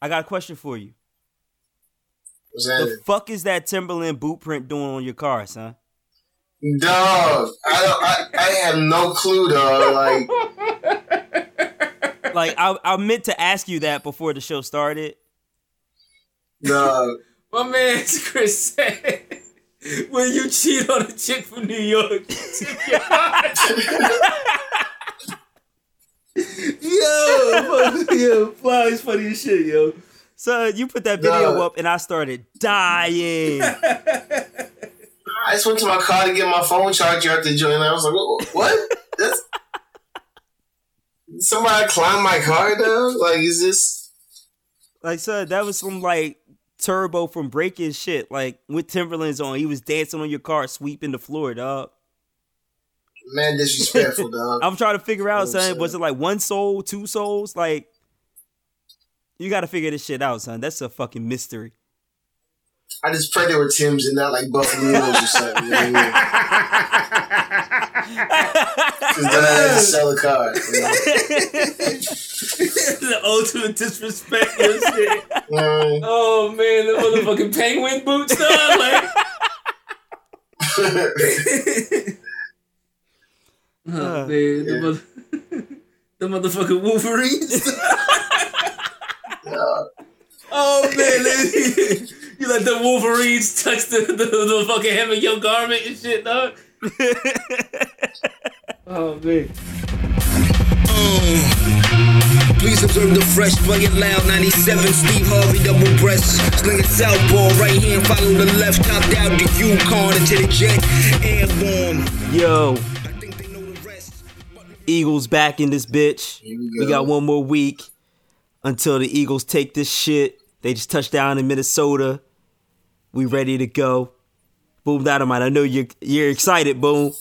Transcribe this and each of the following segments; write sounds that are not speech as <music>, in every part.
I got a question for you. What's that? The fuck is that Timberland boot print doing on your car, son? Dog, I don't. I, I have no clue, dog. Like, <laughs> Like I, I meant to ask you that before the show started. dog. <laughs> My man Chris said, when you cheat on a chick from New York, tip your heart. Yo, <laughs> yo, fly is funny as shit, yo. So you put that video No. up and I started dying. <laughs> I just went to my car to get my phone charger at the joint. And I was like, "What? That's <laughs> somebody climbed my car, dog. Like, is this? like, son, that was some like turbo from breaking shit. Like with Timberlands on, he was dancing on your car, sweeping the floor, dog. Man, disrespectful, <laughs> dog. I'm trying to figure out, son. shit. Was it like one soul, two souls? Like, you got to figure this shit out, son. That's a fucking mystery. I just pray they were Tim's and not like Buffalo Wheels or something. You know I mean? Because then I had to sell a car. You know? <laughs> the ultimate disrespect. You know what I'm saying? Mm. Oh man, the motherfucking penguin boots, dog. Like, <laughs> oh Uh, man, the, mother- <laughs> the motherfucking Wolverines. <laughs> Dog. Oh man, <laughs> you let the Wolverines touch the, the, the fucking hem of your garment and shit, dog. oh man. Please observe the fresh, play it loud. 97, Steve Harvey, double breast. Sling it southpaw, right hand, follow the left. Topped out the Yukon into the jet. Airborne. Yo, Eagles back in this bitch. We We got one more week until the Eagles take this shit. They just touched down in Minnesota. We ready to go. Boom Dynamite. I know you're you're excited, Boom.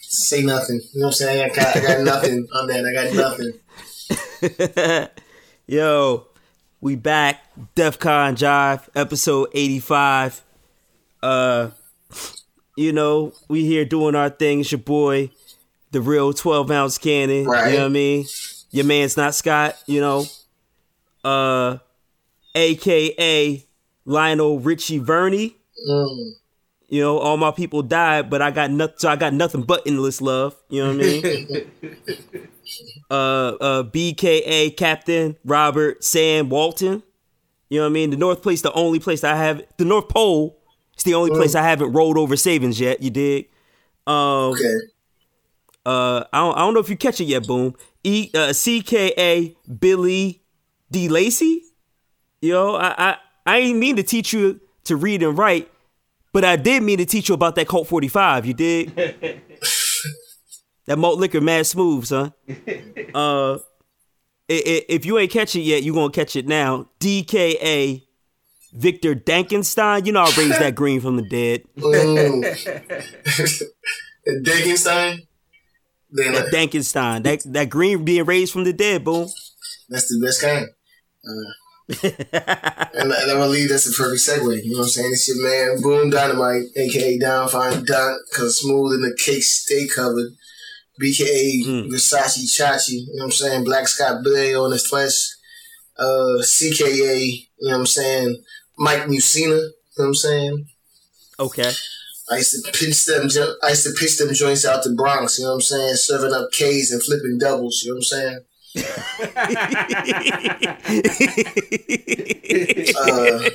Say nothing. You know what I'm saying? I got, I got nothing <laughs> on that. I got nothing. <laughs> Yo, we back. DEF CON Jive, episode 85. Uh, you know, we here doing our thing. It's your boy, the real 12 ounce cannon. Right. You know what I mean? Your man's not Scott, you know. Uh, AKA Lionel Richie Verney. Mm. You know, all my people died, but I got nothing. So I got nothing but endless love. You know what I mean? <laughs> uh, uh, BKA Captain Robert Sam Walton. You know what I mean? The North Place, the only place I have. The North Pole, it's the only place I haven't rolled over savings yet. You dig? Um, Okay. Uh, I don't, I don't know if you catch it yet. Boom. E uh, CKA Billy D Lacey. Yo, I, I I ain't mean to teach you to read and write, but I did mean to teach you about that Colt 45. You did. <laughs> that malt liquor, mad smooth, son. <laughs> Uh, if you ain't catch it yet, you gonna catch it now. DKA Victor Dankenstein. You know I raised that <laughs> green from the dead. Mm. Then That Dankenstein. That that green being raised from the dead. Boom. that's the best kind. Uh, <laughs> and, and I believe that's the perfect segue. You know what I'm saying? It's your man Boom Dynamite, aka Down Fine Dot, cause smooth and the cake stay covered. BKA Mm. Versace Chachi, you know what I'm saying? Black Scott Blay on his flesh. Uh, CKA, you know what I'm saying? Mike Mussina, you know what I'm saying? Okay. I used to pitch them. I used to pitch them joints out the Bronx. You know what I'm saying? Serving up K's and flipping doubles. You know what I'm saying? <laughs> Uh,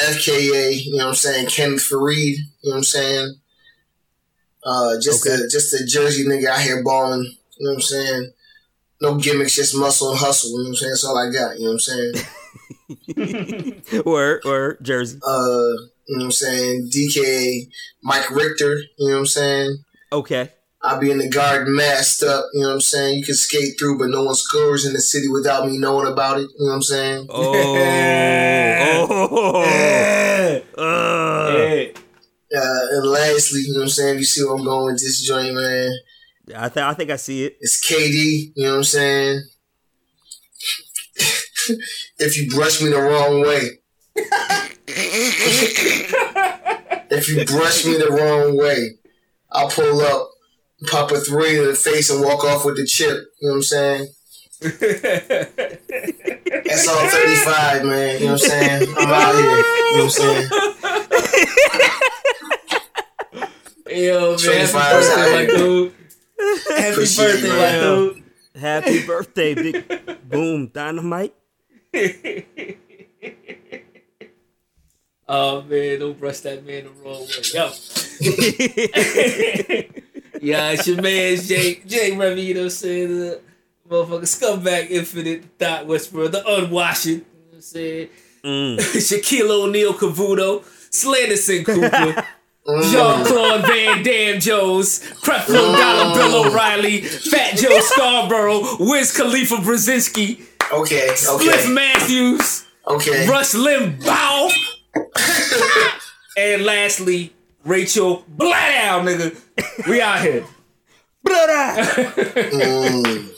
FKA. You know what I'm saying? Ken Faried. You know what I'm saying? Uh, just Okay. a just a Jersey nigga out here balling. You know what I'm saying? No gimmicks, just muscle and hustle. You know what I'm saying? That's all I got. You know what I'm saying? <laughs> word, word, Jersey. Uh, you know what I'm saying? DK, Mike Richter. You know what I'm saying? Okay. I'll be in the garden masked up, you know what I'm saying? You can skate through, but no one scores in the city without me knowing about it, you know what I'm saying? Oh, <laughs> oh, uh. Hey. Uh, and lastly, you know what I'm saying? You see where I'm going with this joint, man. I think I think I see it. It's KD, you know what I'm saying? <laughs> if you brush me the wrong way. If you brush me the wrong way, I'll pull up, pop a three in the face, and walk off with the chip. You know what I'm saying? That's all thirty five, man. You know what I'm saying? I'm out here. You know what I'm saying? Yo, man, happy birthday, out my dude. Happy Appreciate birthday, my dude. Happy birthday, big boom dynamite. <laughs> Oh man, don't brush that man the wrong way. Yo. <laughs> <laughs> yeah, it's your man Jake Jake Remy, you know what I'm saying? The motherfucker scumbag infinite dot whisperer, the unwashed, you know what I'm saying? Mm. <laughs> Shaquille O'Neal Cavuto, Slanderson Cooper, Jean Claude Van Damme Jones, Creflo Dollar Bill O'Reilly, Fat Joe Scarborough, Wiz Khalifa Brzezinski, Okay, okay. Cliff okay, Matthews, okay. Rush Limbaugh, <laughs> and lastly, Rachel Blow, nigga. We out here. Mm.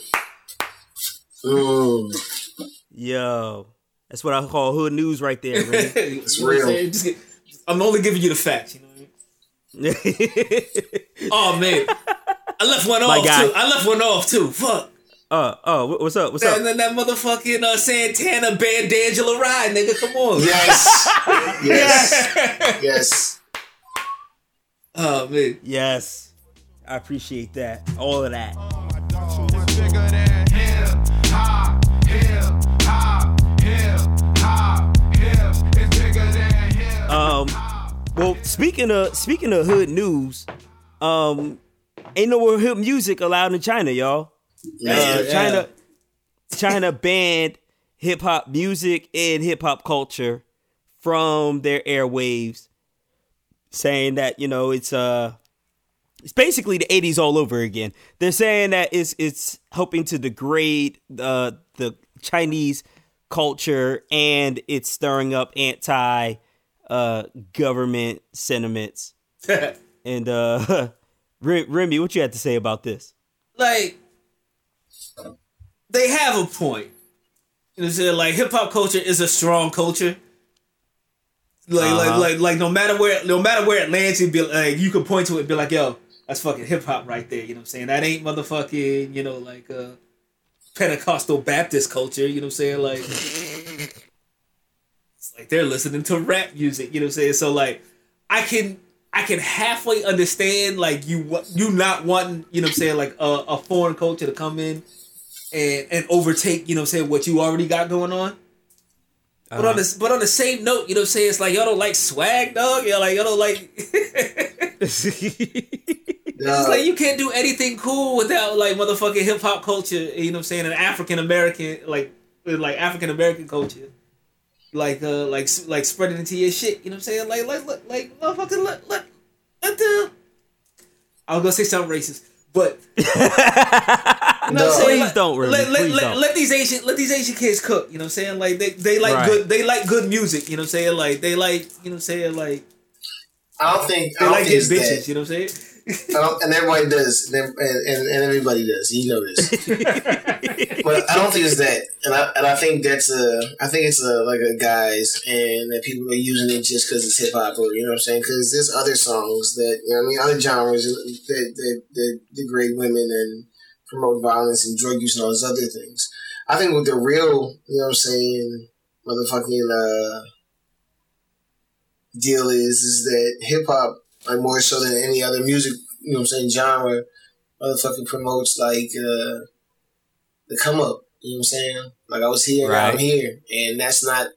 Mm. <laughs> Yo, that's what I call hood news right there. man. <laughs> it's real. I'm only giving you the facts, you know what I mean? Oh man. I left one My off guy. too. I left one off too. Fuck. Uh, oh, what's up? What's And up? And then that motherfucking uh, Santana band D'Angelo Ride, nigga. Come on. <laughs> Yes, yes, yes. Oh man. Yes, I appreciate that. All of that. Um, well, speaking of speaking of hood news, um, ain't no more hood music allowed in China, y'all. Yeah, Uh, yeah. China, China banned hip hop music and hip hop culture from their airwaves, saying that you know it's uh it's basically the '80s all over again. They're saying that it's it's hoping to degrade uh, the Chinese culture and it's stirring up anti uh, government sentiments. <laughs> And uh, <laughs> Rem- Remy, what you had to say about this? like they have a point. You know what I'm saying? Like hip hop culture is a strong culture. Like Uh-huh. like like like no matter where no matter where it lands, you be like you can point to it and be like, yo, that's fucking hip hop right there. You know what I'm saying? That ain't motherfucking, you know, like uh Pentecostal Baptist culture, you know what I'm saying? Like <laughs> it's like they're listening to rap music, you know what I'm saying? So like I can I can halfway understand like you you not wanting, you know what I'm saying, like a, a foreign culture to come in and and overtake, you know what I'm saying, what you already got going on. But on this but on the same note, you know what I'm saying, it's like y'all don't like swag, dog. Y'all like y'all don't like <laughs> It's like you can't do anything cool without like motherfucking hip hop culture. You know what I'm saying? An African American like like African American culture, like uh like like spreading into your shit. You know what I'm saying? Like like like, like motherfucking let let let the. I was gonna say something racist, but <laughs> you know what I'm No. saying? Please Let- don't, Remy. Let, let, let, don't. let these Asian let these Asian kids cook. You know what I'm saying? Like they, they like Right. good they like good music. You know what I'm saying? Like they like you know what I'm saying? Like I don't think I they don't like think it's getting that. bitches. You know what I'm saying? I don't, and everybody does, and, and, and everybody does. You know this, <laughs> but I don't think it's that, and I and I think that's a, I think it's a like a guys, and that people are using it just because it's hip hop, or you know what I'm saying? Because there's other songs that you know, what I mean, other genres that that, that degrade women and promote violence and drug use and all those other things. I think what the real, you know what I'm saying, motherfucking uh, deal is, is that hip hop like more so than any other music, you know what I'm saying, genre, motherfucking promotes like uh the come up, you know what I'm saying? Like I was here, now I'm here. And that's not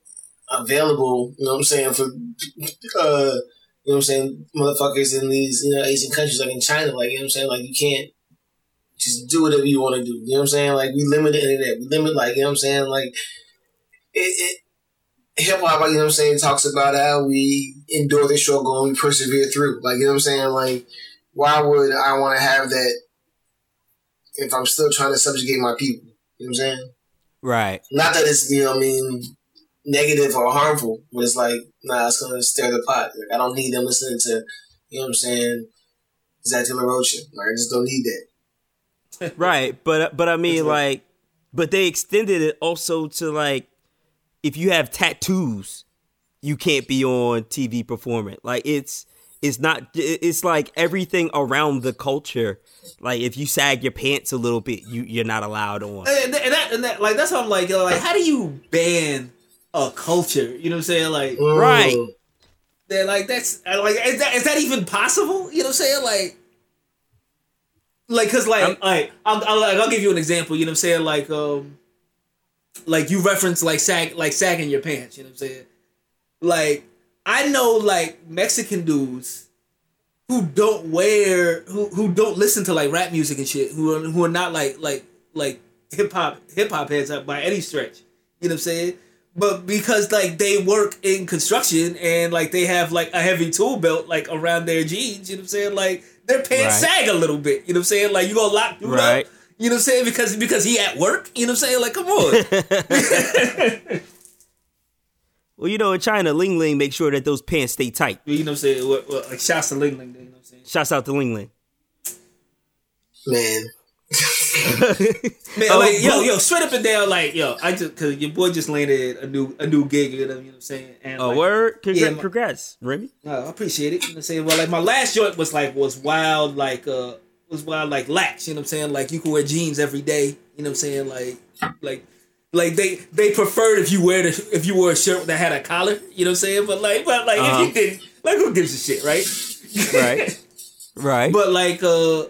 available, you know what I'm saying, for uh you know what I'm saying, motherfuckers in these, you know, Asian countries like in China, like you know what I'm saying, like you can't just do whatever you want to do. You know what I'm saying? Like we limit the internet. We limit like, you know what I'm saying? Like it, it hip hop, you know what I'm saying, talks about how we endure the struggle and we persevere through. Like, you know what I'm saying? Like, why would I want to have that if I'm still trying to subjugate my people? You know what I'm saying? right. Not that it's, you know what I mean, negative or harmful, but it's like, nah, it's going to stir the pot. Like, I don't need them listening to, you know what I'm saying, Zach La Rocha. Like, I just don't need that. Right but but i mean like but they extended it also to like if you have tattoos you can't be on tv performing like it's it's not. It's like everything around the culture. Like if you sag your pants a little bit, you you're not allowed on. and, that- and that and that like that's what I'm like. Like, how do you ban a culture? You know what I'm saying? Like, Right. They're like that's like is that is that even possible? You know what I'm saying? Like, like cause like I'm- like I'll, I'll like, I'll give you an example. You know what I'm saying? Like um, like you reference like sag like sagging your pants. You know what I'm saying? Like I know like Mexican dudes who don't wear who who don't listen to like rap music and shit who are who are not like like like hip hop hip hop heads up by any stretch. You know what I'm saying? But because like they work in construction and like they have like a heavy tool belt like around their jeans, you know what I'm saying? Like their pants Right. sag a little bit. You know what I'm saying? Like you gonna lock dude Right. up. You know what I'm saying? Because because he at work. You know what I'm saying? Like come on. <laughs> <laughs> Well, you know, in China, Ling Ling make sure that those pants stay tight. you know what I'm saying? What, what, like shouts to Ling Ling. You know what I'm saying? Shouts out to Ling Ling. Man. <laughs> Man, Oh, like yo, yo, straight up and down, like yo, I just cause your boy just landed a new a new gig, you know, you know what I'm saying? And A like, word. Congra- yeah, my- congrats, Remy. No, I appreciate it. You know what I'm saying? Well, like my last joint was like was wild, like uh was wild like lax, you know what I'm saying? Like you can wear jeans every day, you know what I'm saying? Like like like they they preferred if you wear the if you wore a shirt that had a collar, you know what I'm saying? But like but like Uh-huh. if you didn't, like who gives a shit, right? Right. <laughs> Right. But like uh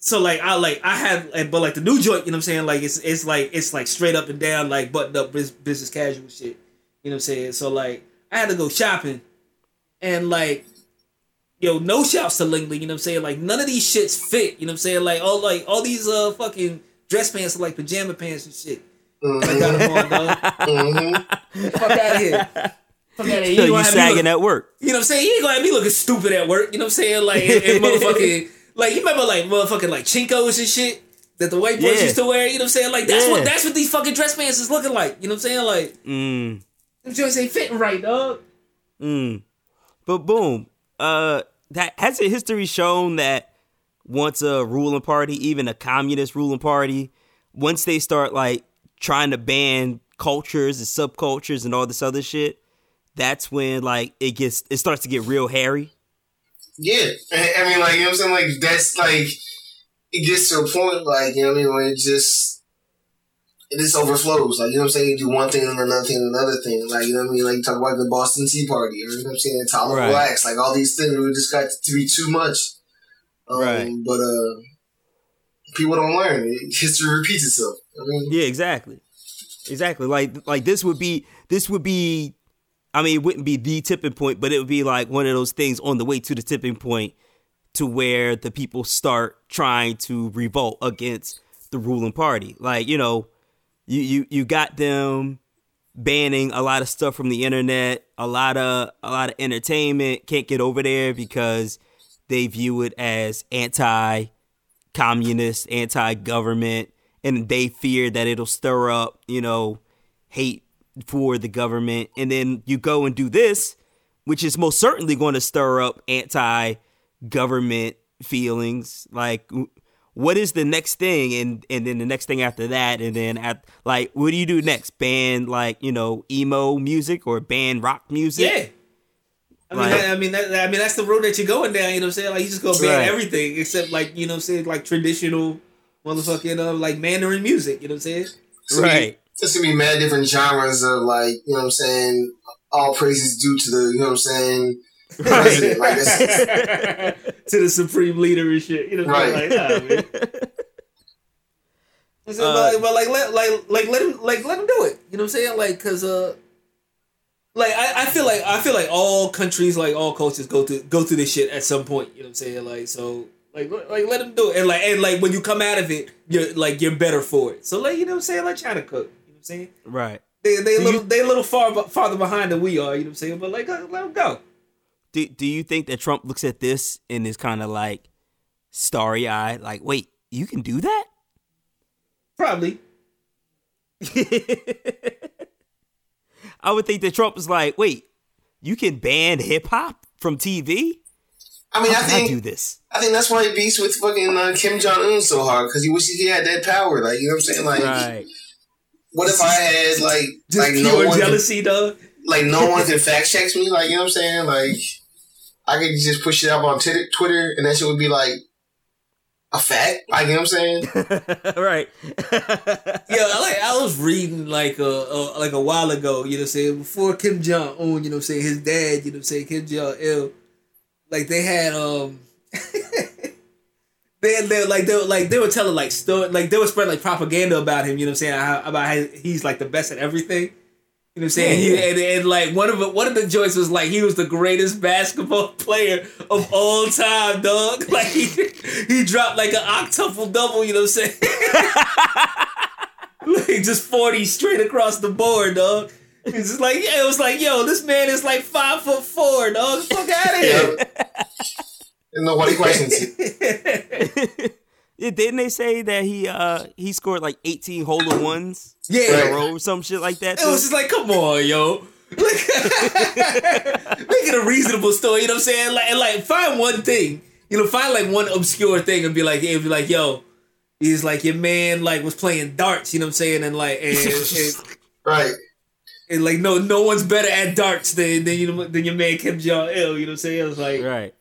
so like I like I had but like the new joint, you know what I'm saying? Like it's it's like it's like straight up and down like buttoned up business casual shit. You know what I'm saying? So like I had to go shopping and like yo, no shouts to Ling Ling, you know what I'm saying? Like none of these shits fit, you know what I'm saying? Like all like all these uh fucking dress pants are like pajama pants and shit. I got them on, dog. Mm-hmm. Fuck out of here. Fuck out of here. so ain't you gonna have me sagging look- at work. you know what I'm saying? You ain't gonna have me looking stupid at work. You know what I'm saying? Like, and, and <laughs> motherfucking, like you remember like motherfucking like JNCOs and shit that the white boys Yeah. used to wear. You know what I'm saying? Like that's Yeah. what that's what these fucking dress pants is looking like. You know what I'm saying? Like Mm. them joints ain't fitting right, dog. Mm. But boom, uh, that hasn't history shown that once a ruling party, even a communist ruling party, once they start like trying to ban cultures and subcultures and all this other shit, that's when like it gets it starts to get real hairy. Yeah. I mean, like, you know what I'm saying? Like, that's like, it gets to a point, like, you know what I mean, where it just, it just overflows. Like, you know what I'm saying? You do one thing and another thing and another thing. Like, you know what I mean? Like, you talk about the Boston Tea Party, or, you know what I'm saying? Tolerant Right. blacks, like, all these things, we just got to be too much. Um, Right. But, uh, people don't learn. History repeats itself. I mean, Yeah, exactly. Exactly. Like like this would be this would be I mean it wouldn't be the tipping point, but it would be like one of those things on the way to the tipping point to where the people start trying to revolt against the ruling party. Like, you know, you you you got them banning a lot of stuff from the internet, a lot of a lot of entertainment can't get over there because they view it as anti communist, anti government, and they fear that it'll stir up, you know, hate for the government. And then you go and do this, which is most certainly going to stir up anti government feelings. Like, what is the next thing? And and then the next thing after that, and then at like, what do you do next? Ban like you know emo music or ban rock music? Yeah. I mean, Like- that, I mean, that, I mean, that's the road that you're going down. You know what I'm saying? Like, you just gonna ban Right. everything except like, you know what I'm saying, like traditional motherfucking uh, like Mandarin music. You know what I'm saying? Right. There's gonna be mad different genres of like, you know what I'm saying, all praises due to the, you know what I'm saying, president. Like, that's, <laughs> to the supreme leader and shit. You know what I'm saying? Like, nah, man. <laughs> Uh, but, but like let like like let him like let him do it. You know what I'm saying? Like cause uh like I, I feel like I feel like all countries like all cultures go through go through this shit at some point. You know what I'm saying? Like so like like let him do it and like and like when you come out of it you're like you're better for it. So like you know what I'm saying? Like China cook. You know what I'm saying? right. They they a Do little you- they a little far farther behind than we are. You know what I'm saying? But like let them go. Do Do you think that Trump looks at this and is kind of like starry eyed, like, wait, you can do that? Probably. <laughs> I would think that Trump is like, wait, you can ban hip hop from TV? I mean, I How can I do think, this? I think that's why he beats with fucking uh, Kim Jong Un so hard because he wishes he had that power. Like, you know what I'm saying? Like, Right. What if I had like, Just like no pure one, can, jealousy, dog. like no one can fact check me? Like, you know what I'm saying? Like, I could just push it up on Twitter, Twitter, and that shit would be like a fact. Like you know what I'm saying? <laughs> right. <laughs> Yeah, I like I was reading like a, a like a while ago, you know what I'm saying, before Kim Jong Un, you know what I'm saying, his dad, you know what I'm saying, Kim Jong Il, like they had um <laughs> they, they like they were like they were telling like sto- like they were spreading like propaganda about him, you know what I'm saying, how, about how he's like the best at everything. You know what I'm saying? He, and, and like one of the, one of the joints was like he was the greatest basketball <laughs> player of all time, dog. <laughs> Like he he dropped like an octuple double, you know what I'm saying? <laughs> like just 40 straight across the board, dog. It's just like, yeah, it was like, yo, this man is like five foot four, dog. Fuck out of here. And nobody questions it. Didn't they say that he uh he scored like 18 hole in ones in Yeah. a row or some shit like that? It was just like, come on, yo. Like, <laughs> Make it a reasonable story, you know what I'm saying? Like, like, find one thing, you know, find like one obscure thing and be like, yeah, be like, yo, he's like, your man like was playing darts, you know what I'm saying? And like, and, and, <laughs> Right. and like, no, no one's better at darts than than you know than your man Kim Jong Il, you know what I'm saying? It's like, right.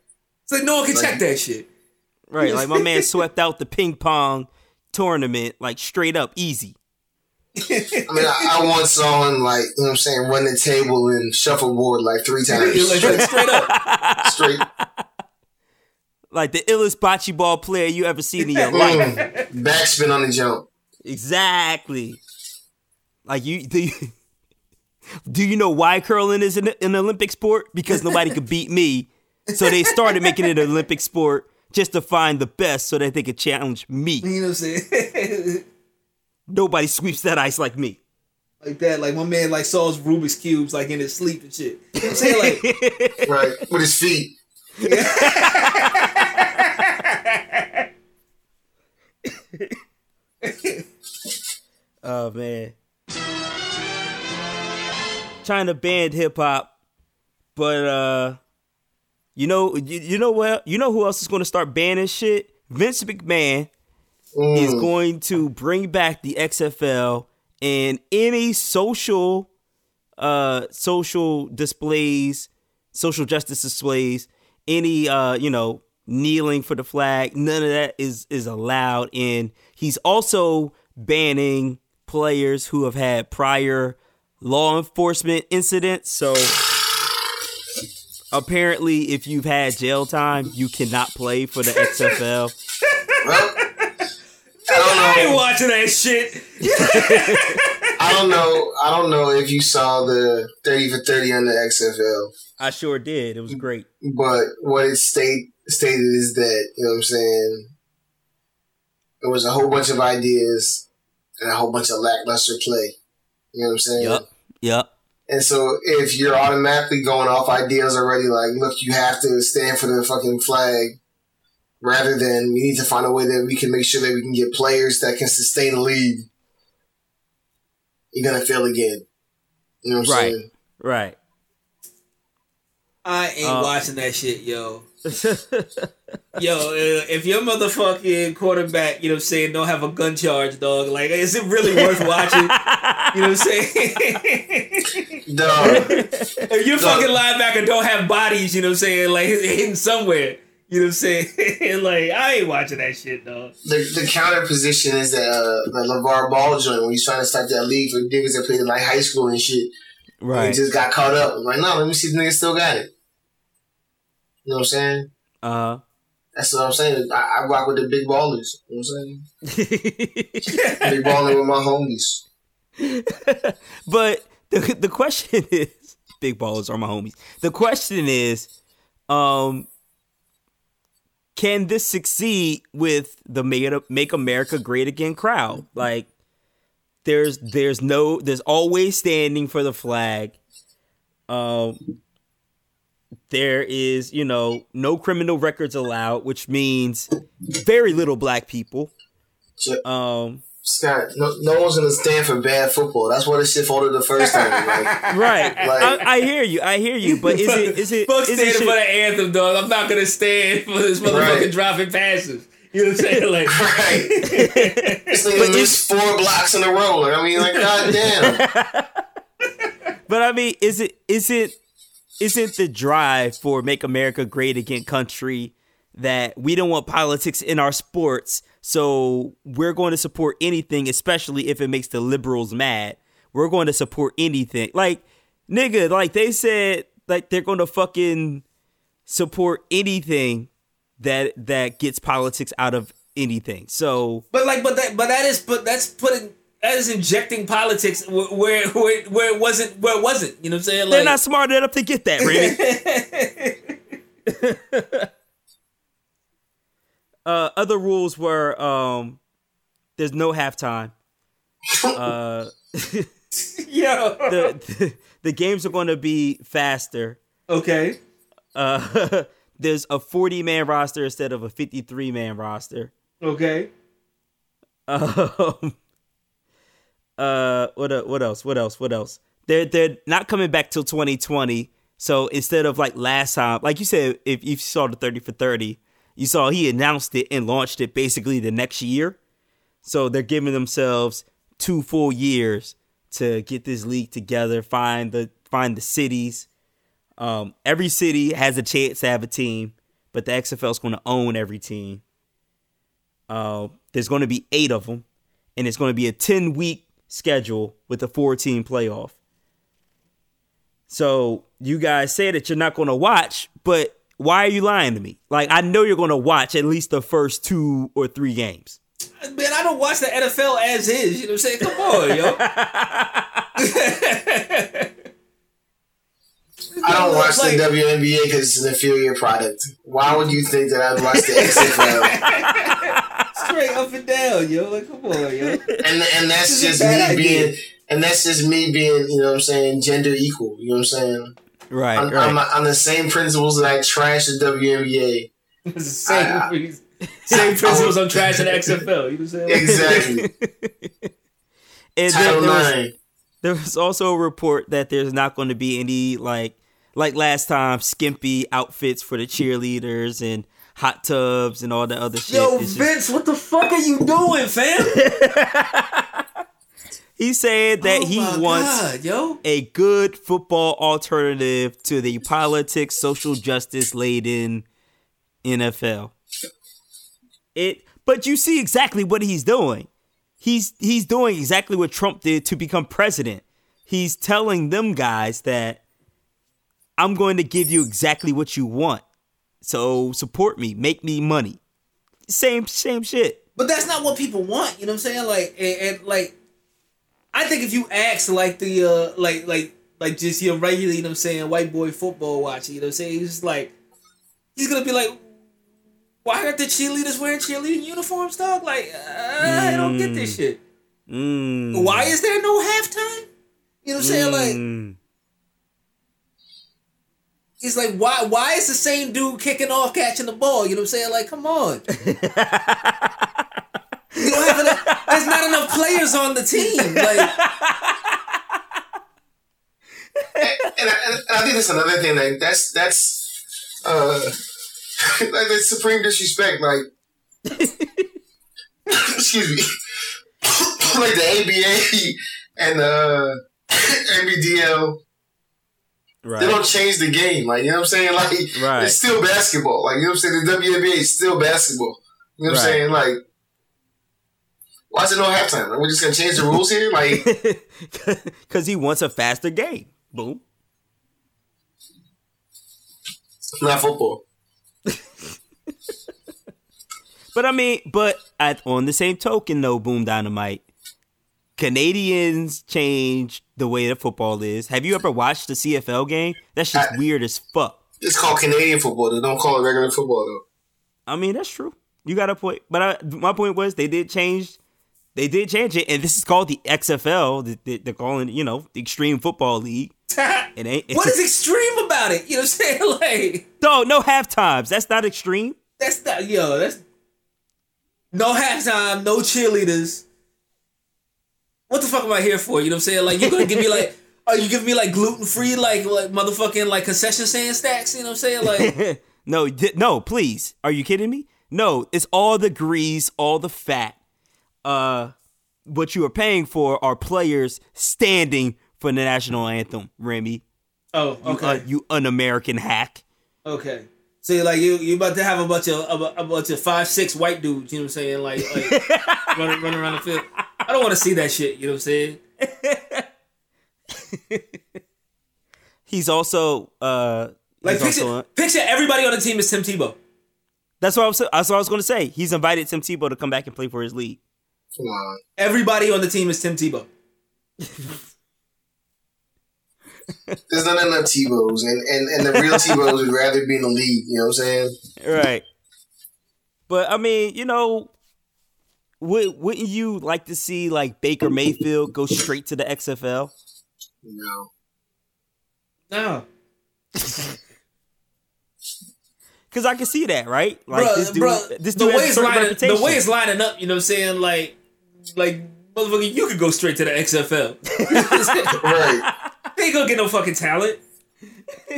It's like no one can check that shit. Right. Like my man <laughs> swept out the ping pong tournament like straight up easy. I mean, I, I once saw him like, you know what I'm saying, run the table and shuffleboard like three times like, like, straight up. <laughs> straight. Like the illest bocce ball player you ever seen in your life. Mm. Backspin on the jump. Exactly. Like you do you, <laughs> do you know why curling is an, an Olympic sport? Because nobody could beat me. So they started making it an Olympic sport just to find the best so that they could challenge me. You know what I'm saying? <laughs> Nobody sweeps that ice like me. like that. Like my man like solves Rubik's cubes like in his sleep and shit. You know what I'm saying? Like <laughs> Right. With his feet. <laughs> Oh man. China banned hip hop, but uh you know you, you know what you know who else is going to start banning shit? Vince McMahon is Mm. going to bring back the XFL and any social uh social displays, social justice displays, any uh you know kneeling for the flag, none of that is is allowed and he's also banning players who have had prior law enforcement incidents. So apparently if you've had jail time, you cannot play for the XFL. Well, I I ain't don't know. watching that shit. <laughs> I don't know. I don't know if you saw the 30 for 30 on the XFL. I sure did. It was great. But what it state stated is that, you know what I'm saying, it was a whole bunch of ideas and a whole bunch of lackluster play. You know what I'm saying? Yup. Yup. And so if you're automatically going off ideas already, like, look, you have to stand for the fucking flag, rather than we need to find a way that we can make sure that we can get players that can sustain the league, you're gonna fail again. You know what I'm Right. saying? Right. I ain't Uh, watching that shit, yo. <laughs> Yo, uh, if your motherfucking quarterback, you know what I'm saying, don't have a gun charge, dog, like, is it really worth watching? You know what I'm saying? <laughs> Dog. if your fucking linebacker don't have bodies, you know what I'm saying, like, hidden somewhere. You know what I'm saying? <laughs> like, I ain't watching that shit, dog. the, the counter position is that uh, the LeVar Ball joint when he's trying to start that league for niggas that played in like high school and shit. He Right. just got caught up. I'm like, no, let me see if the nigga still got it. You know what I'm saying? Uh That's what I'm saying. I, I rock with the big ballers. You know what I'm saying? huh. <laughs> Big balling with my homies. <laughs> but the the question <laughs> is, big ballers are my homies. The question is, um, can this succeed with the Make, Make America Great Again crowd? Like, there's there's no there's always standing for the flag. Um, there is you know no criminal records allowed, which means very little black people. Um, Scott, no, no one's gonna stand for bad football. That's why this shit folded the first time. <laughs> Like, right. Like- I, I hear you. I hear you. But is it <laughs> is it Fuck is it standing shit- for the anthem, dog. I'm not gonna stand for this motherfucking Right. dropping passes. You know what I'm saying? <laughs> Like, right? this nigga missed four blocks in a row. I mean, like, goddamn. But I mean, is it is it isn't the drive for make America great again country that we don't want politics in our sports, so we're going to support anything, especially if it makes the liberals mad. We're going to support anything. Like, nigga, like they said like they're going to fucking support anything that that gets politics out of anything. So But like, but that, but that is, but that's putting, that is injecting politics where where where, where it wasn't, where it wasn't. You know what I'm saying? they're not smart enough to get that, Randy. <laughs> uh, other rules were um, there's no halftime. <laughs> Uh, <laughs> yo. the, the the games are going to be faster. okay. Uh, there's a 40 man roster instead of a 53 man roster. Okay. Um, uh, what uh, what else? What else? What else? They're they're not coming back till 2020. So instead of like last time, like you said, if you saw the 30 for 30, you saw he announced it and launched it basically the next year. So they're giving themselves two full years to get this league together, find the find the cities. Um, every city has a chance to have a team, but the XFL is going to own every team. Uh, there's going to be eight of them, and it's going to be a 10 week schedule with a four team playoff. So you guys say that you're not going to watch, but why are you lying to me? Like, I know you're going to watch at least the first two or three games. Man, I don't watch the NFL as is. You know what I'm saying? Come on, yo. <laughs> I don't watch Like- the WNBA because it's an inferior product. Why would you think that I'd watch the XFL? <laughs> Straight up and down, yo. Like, come on, yo. and and that's just me idea. being and that's just me being you know what I'm saying gender equal. You know what I'm saying? Right, On, on, my, on the same principles that I trash the WNBA. It's <laughs> the same, I- reason- <laughs> same principles I'm trashing the XFL. You know what I'm saying? Exactly. And Title there, there was, nine. there was also a report that there's not going to be any like like last time skimpy outfits for the cheerleaders and hot tubs and all the other shit. Yo, It's just- Vince, what the fuck are you doing, fam? <laughs> he said that Oh he wants God, yo. a good football alternative to the politics, social justice laden NFL. It, but you see exactly what he's doing. He's he's doing exactly what Trump did to become president. He's telling them guys that I'm going to give you exactly what you want. So support me, make me money. Same same shit. But that's not what people want. You know what I'm saying? Like, and, and like, I think if you ask like the uh like like like just your regular, you know what I'm saying, white boy football watcher, you know what I'm saying, he's just like, he's gonna be like, why aren't the cheerleaders wearing cheerleading uniforms, dog? Like, uh, I don't get this shit. Mm. Why is there no halftime? You know what I'm saying? Like, Mm. He's like, why? Why is the same dude kicking off, catching the ball? You know what I'm saying? Like, come on. <laughs> you don't have enough. There's not enough players on the team. Like, and, I, and I think that's another thing. Like that's that's uh, <laughs> like that's supreme disrespect. Like, <laughs> excuse me, like the ABA and uh, NBDL. Right. They don't change the game. Like you know what I'm saying. <laughs> Like Right. it's still basketball. Like you know what I'm saying. The WNBA is still basketball. You know what I'm saying. Like. Why is it no halftime? Like, we're just gonna change the rules here? Like, <laughs> Because he wants a faster game. Boom. not football. <laughs> But I mean, but at, on the same token, though, Boom Dynamite, Canadians changed the way that football is. Have you ever watched the CFL game? That's just I- weird as fuck. It's called Canadian football. They don't call it regular football though. I mean, that's true. You got a point. But I, my point was they did change. They did change it, and this is called the XFL. They- they- They're calling you know, the Extreme Football League. <laughs> It ain't. what is extreme about it? You know what I'm saying? <laughs> Like, No, no half times. That's not extreme. that's not yo. That's no halftime, no cheerleaders. What the fuck am I here for? You know what I'm saying? Like, you're gonna give me like. <laughs> Are you giving me like gluten free, like like motherfucking like concession stand stacks? You know what I'm saying? Like, <laughs> no, di- no, please. Are you kidding me? No, it's all the grease, all the fat. Uh, what you are paying for are players standing for the national anthem, Remy. Oh, You, okay, un- you un-American hack. okay. So you're like you you about to have a bunch of a, a bunch of five six white dudes. You know what I'm saying? Like, like <laughs> running running around the field. I don't want to see that shit. You know what I'm saying? <laughs> He's also uh Like he's picture, also, picture everybody on the team is Tim Tebow. that's what I was that's what I was going to say. He's invited Tim Tebow to come back and play for his league. Come on. Everybody on the team is Tim Tebow. <laughs> There's not enough Tebows, and, and, and the real Tebows would rather be in the league. You know what I'm saying? Right. But I mean, you know, would wouldn't you like to see like Baker Mayfield go straight to the XFL? No. No, <laughs> Because I can see that, right? Like Bruh, this dude, bruh, this the dude way has it's a certain lining, reputation. the way it's lining up. You know what I'm saying? Like, like motherfucker, you could go straight to the XFL. <laughs> Right. they ain't gonna get no fucking talent. <laughs>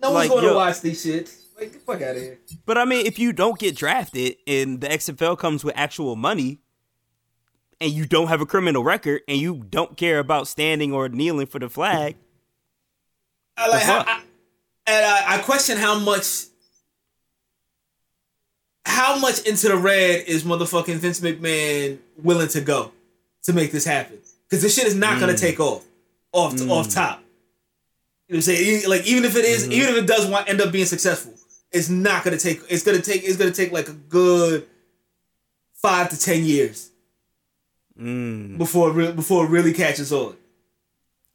no Like, one's gonna yo- watch these shits. Like, get the fuck out of here. But I mean, if you don't get drafted and the XFL comes with actual money, and you don't have a criminal record, and you don't care about standing or kneeling for the flag, I like how. I, and I, I question how much how much into the red is motherfucking Vince McMahon willing to go to make this happen? Because this shit is not Mm. gonna take off off off top. You know what I'm saying? Like even if it is- Mm-hmm. even if it does want, end up being successful, it's not gonna take. It's gonna take. It's gonna take like a good five to ten years mm. before it re- before it really catches on.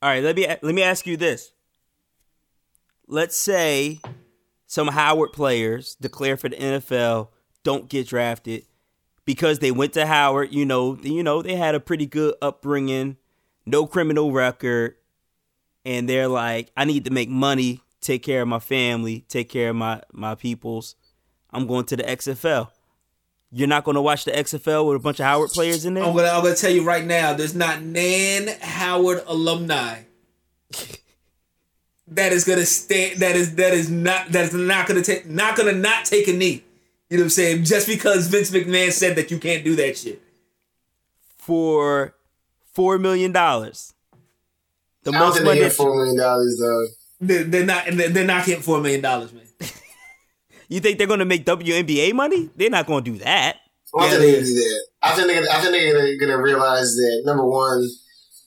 All right, let me let me ask you this. Let's say some Howard players declare for the NFL, don't get drafted because they went to Howard. You know, you know they had a pretty good upbringing, no criminal record, and they're like, I need to make money, take care of my family, take care of my my peoples. I'm going to the XFL. You're not going to watch the XFL with a bunch of Howard players in there. I'm gonna I'm gonna tell you right now, there's not Nan Howard alumni <laughs> that is gonna stand. that is that is not that is not gonna take not gonna not take a knee. You know what I'm saying? Just because Vince McMahon said that you can't do that shit. for four million dollars. The I most money. four million dollars though. They're, they're not they're they're not getting four million dollars, man. <laughs> You think they're gonna make WNBA money? They're not gonna do that. I don't Yeah, think they're gonna do that. I think they're gonna, I think they're gonna, gonna realize that number one,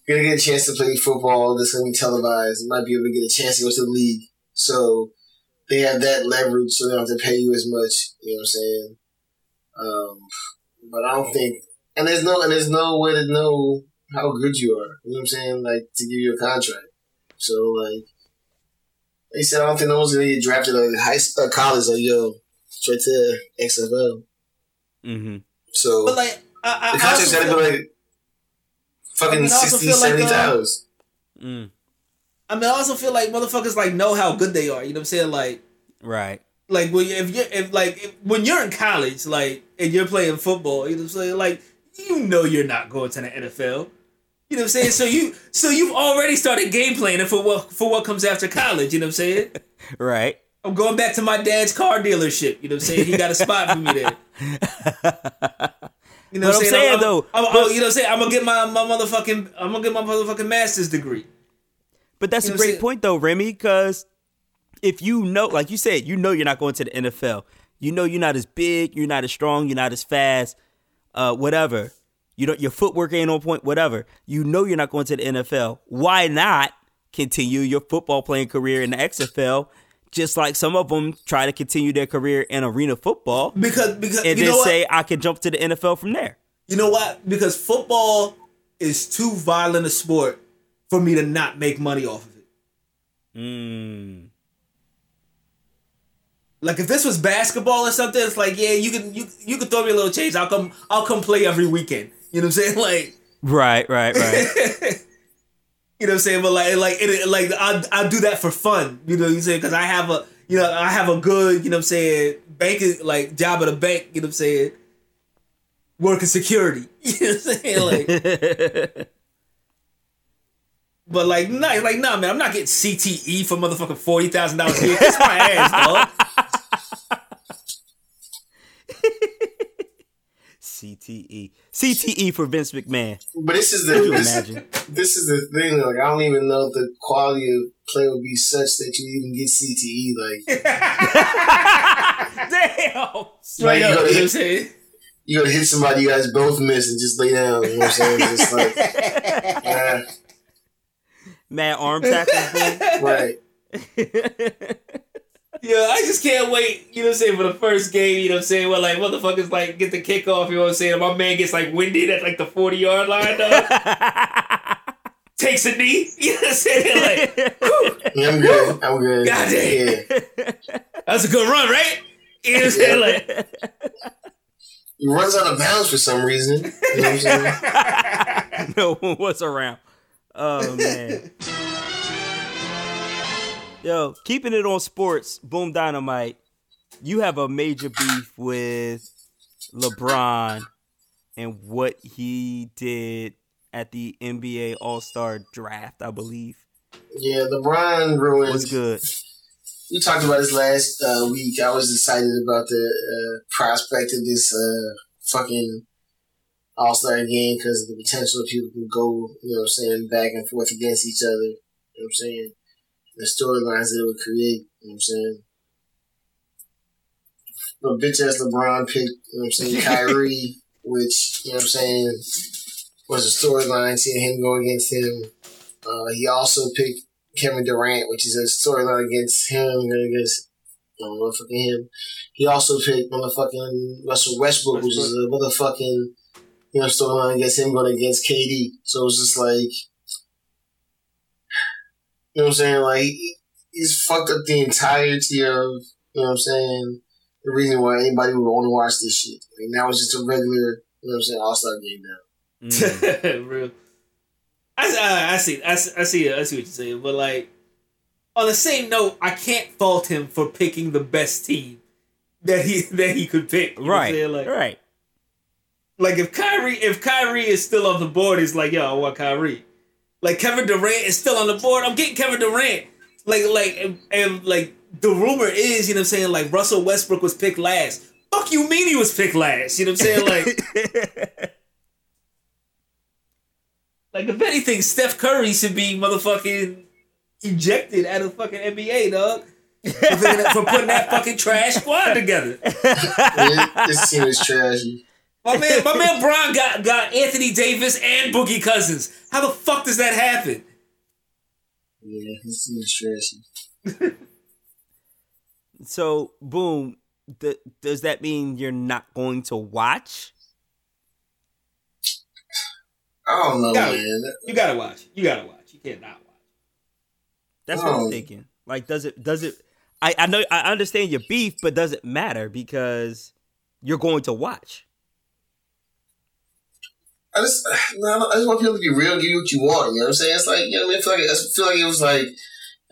you're gonna get a chance to play football that's gonna be televised. You might be able to get a chance to go to the league. So they have that leverage, so they don't have to pay you as much. You know what I'm saying? Um, but I don't think, and there's no, and there's no way to know how good you are. You know what I'm saying? Like to give you a contract. So like, they said, I don't think no one's gonna get drafted at high school, uh, college. Like yo, straight to XFL. Mm-hmm. So But like I, I, the I contract's gotta feel, be like fucking I mean, 60, feel like, 70 uh, dollars. Mm. I mean I also feel like motherfuckers like know how good they are. You know what I'm saying? Like Right. like when you, if you if like if, when you're in college, like and you're playing football, you know what I'm saying? Like you know you're not going to the NFL. You know what I'm saying? So you so you've already started game planning for what for what comes after college. You know what I'm saying? <laughs> Right. I'm going back to my dad's car dealership. You know what I'm saying? He got a spot for me there. <laughs> You know what I'm saying, I'm, though, I'm, I'm- but- you know what I'm saying? I'm gonna get my, my motherfucking I'm gonna get my motherfucking master's degree. But that's You a know I'm great point though, Remy, because if you know, like you said, you know you're not going to the NFL. You know you're not as big, you're not as strong, you're not as fast, uh, whatever. You don't your footwork ain't on point, whatever. You know you're not going to the NFL. Why not continue your football playing career in the XFL? Just like some of them try to continue their career in arena football Because because and you then know what? say I can jump to the NFL from there. You know what? Because football is too violent a sport for me to not make money off of it. Mm. Like if this was basketball or something, it's like yeah, you can you you can throw me a little change. I'll come I'll come play every weekend. You know what I'm saying? <laughs> Like Right, right, right. <laughs> you know what I'm saying? But like like it, like I I do that for fun. You know what I'm saying? Because I have a you know I have a good you know what I'm saying banking like job at a bank. You know what I'm saying? Working security. <laughs> You know what I'm saying? Like. But like, nah, like, nah, man, I'm not getting CTE for motherfucking forty thousand dollars a year. Kiss my ass, dog. CTE. CTE. CTE E for Vince McMahon. But this is the this, imagine? this is the thing. Like I don't even know if the quality of play would be such that you even get CTE. Like <laughs> Damn. Straight Like, you up, gotta you know, hit, you gonna hit somebody you guys both miss and just lay down. You know what I'm saying? Just like yeah, <laughs> uh, Mad arm tackles. right. <laughs> Yeah, I just can't wait, you know what I'm saying, for the first game, you know what I'm saying, where like motherfuckers like get the kickoff, you know what I'm saying, and my man gets like winded at like the 40 yard line, dog. <laughs> Takes a knee, <laughs> you know what I'm saying? Like, Yeah, I'm good. I'm good. God damn. Yeah. that's a good run, right? You know what I'm saying? Like, He runs out of bounds for some reason. You know what I'm saying? <laughs> no one was around. Oh man. Yo, keeping it on sports, Boom Dynamite. You have a major beef with LeBron and what he did at the NBA All Star Draft, I believe. Yeah, LeBron ruined. What's good? We talked about this last uh, week. I was excited about the uh, prospect of this uh, fucking All Star game because of the potential of people can go, you know what I'm saying, back and forth against each other. You know what I'm saying? The storylines that it would create. You know what I'm saying? But bitch ass LeBron picked, you know what I'm saying, <laughs> Kyrie, which, you know what I'm saying, was a storyline, seeing him go against him. Uh, he also picked Kevin Durant, which is a storyline against him and against you know, motherfucking him. He also picked motherfucking Russell Westbrook, which is a motherfucking you know storyline against him going against KD. So it's just like you know what I'm saying? Like he- he's fucked up the entirety of you know what I'm saying. The reason why anybody would want to watch this shit. Like now it's just a regular, you know what I'm saying, All Star game now. Mm. <laughs> Real. I, I, I see, I, see- I see, I see what you're saying, but like, on the same note, I can't fault him for picking the best team that he <laughs> that he could pick. You know what I'm right. Like, right. like if Kyrie, if Kyrie is still on the board, it's like, yo, I want Kyrie. Like Kevin Durant is still on the board. I'm getting Kevin Durant. Like, like, and, and like the rumor is, you know what I'm saying? Like Russell Westbrook was picked last. Fuck you mean he was picked last? You know what I'm saying? Like, <laughs> like if anything, Steph Curry should be motherfucking ejected out of the fucking NBA, dog. for, putting that- for putting that fucking trash squad together. <laughs> Yeah, this team is trashy. My man, my man <laughs> Bron got, got Anthony Davis and Boogie Cousins. How the fuck does that happen? Yeah, this team is trashy. So, boom. Th- does that mean you're not going to watch? I don't know, Gotta- man. You gotta watch. You gotta watch. You can't not watch. That's what I'm Oh. thinking. Like, does it? Does it? I I know I understand your beef, but does it matter because you're going to watch? I just, <sighs> no, I just want people to be real, give you what you want. You know what I'm saying? It's like, you know what I mean? I feel like, I feel like it was like, you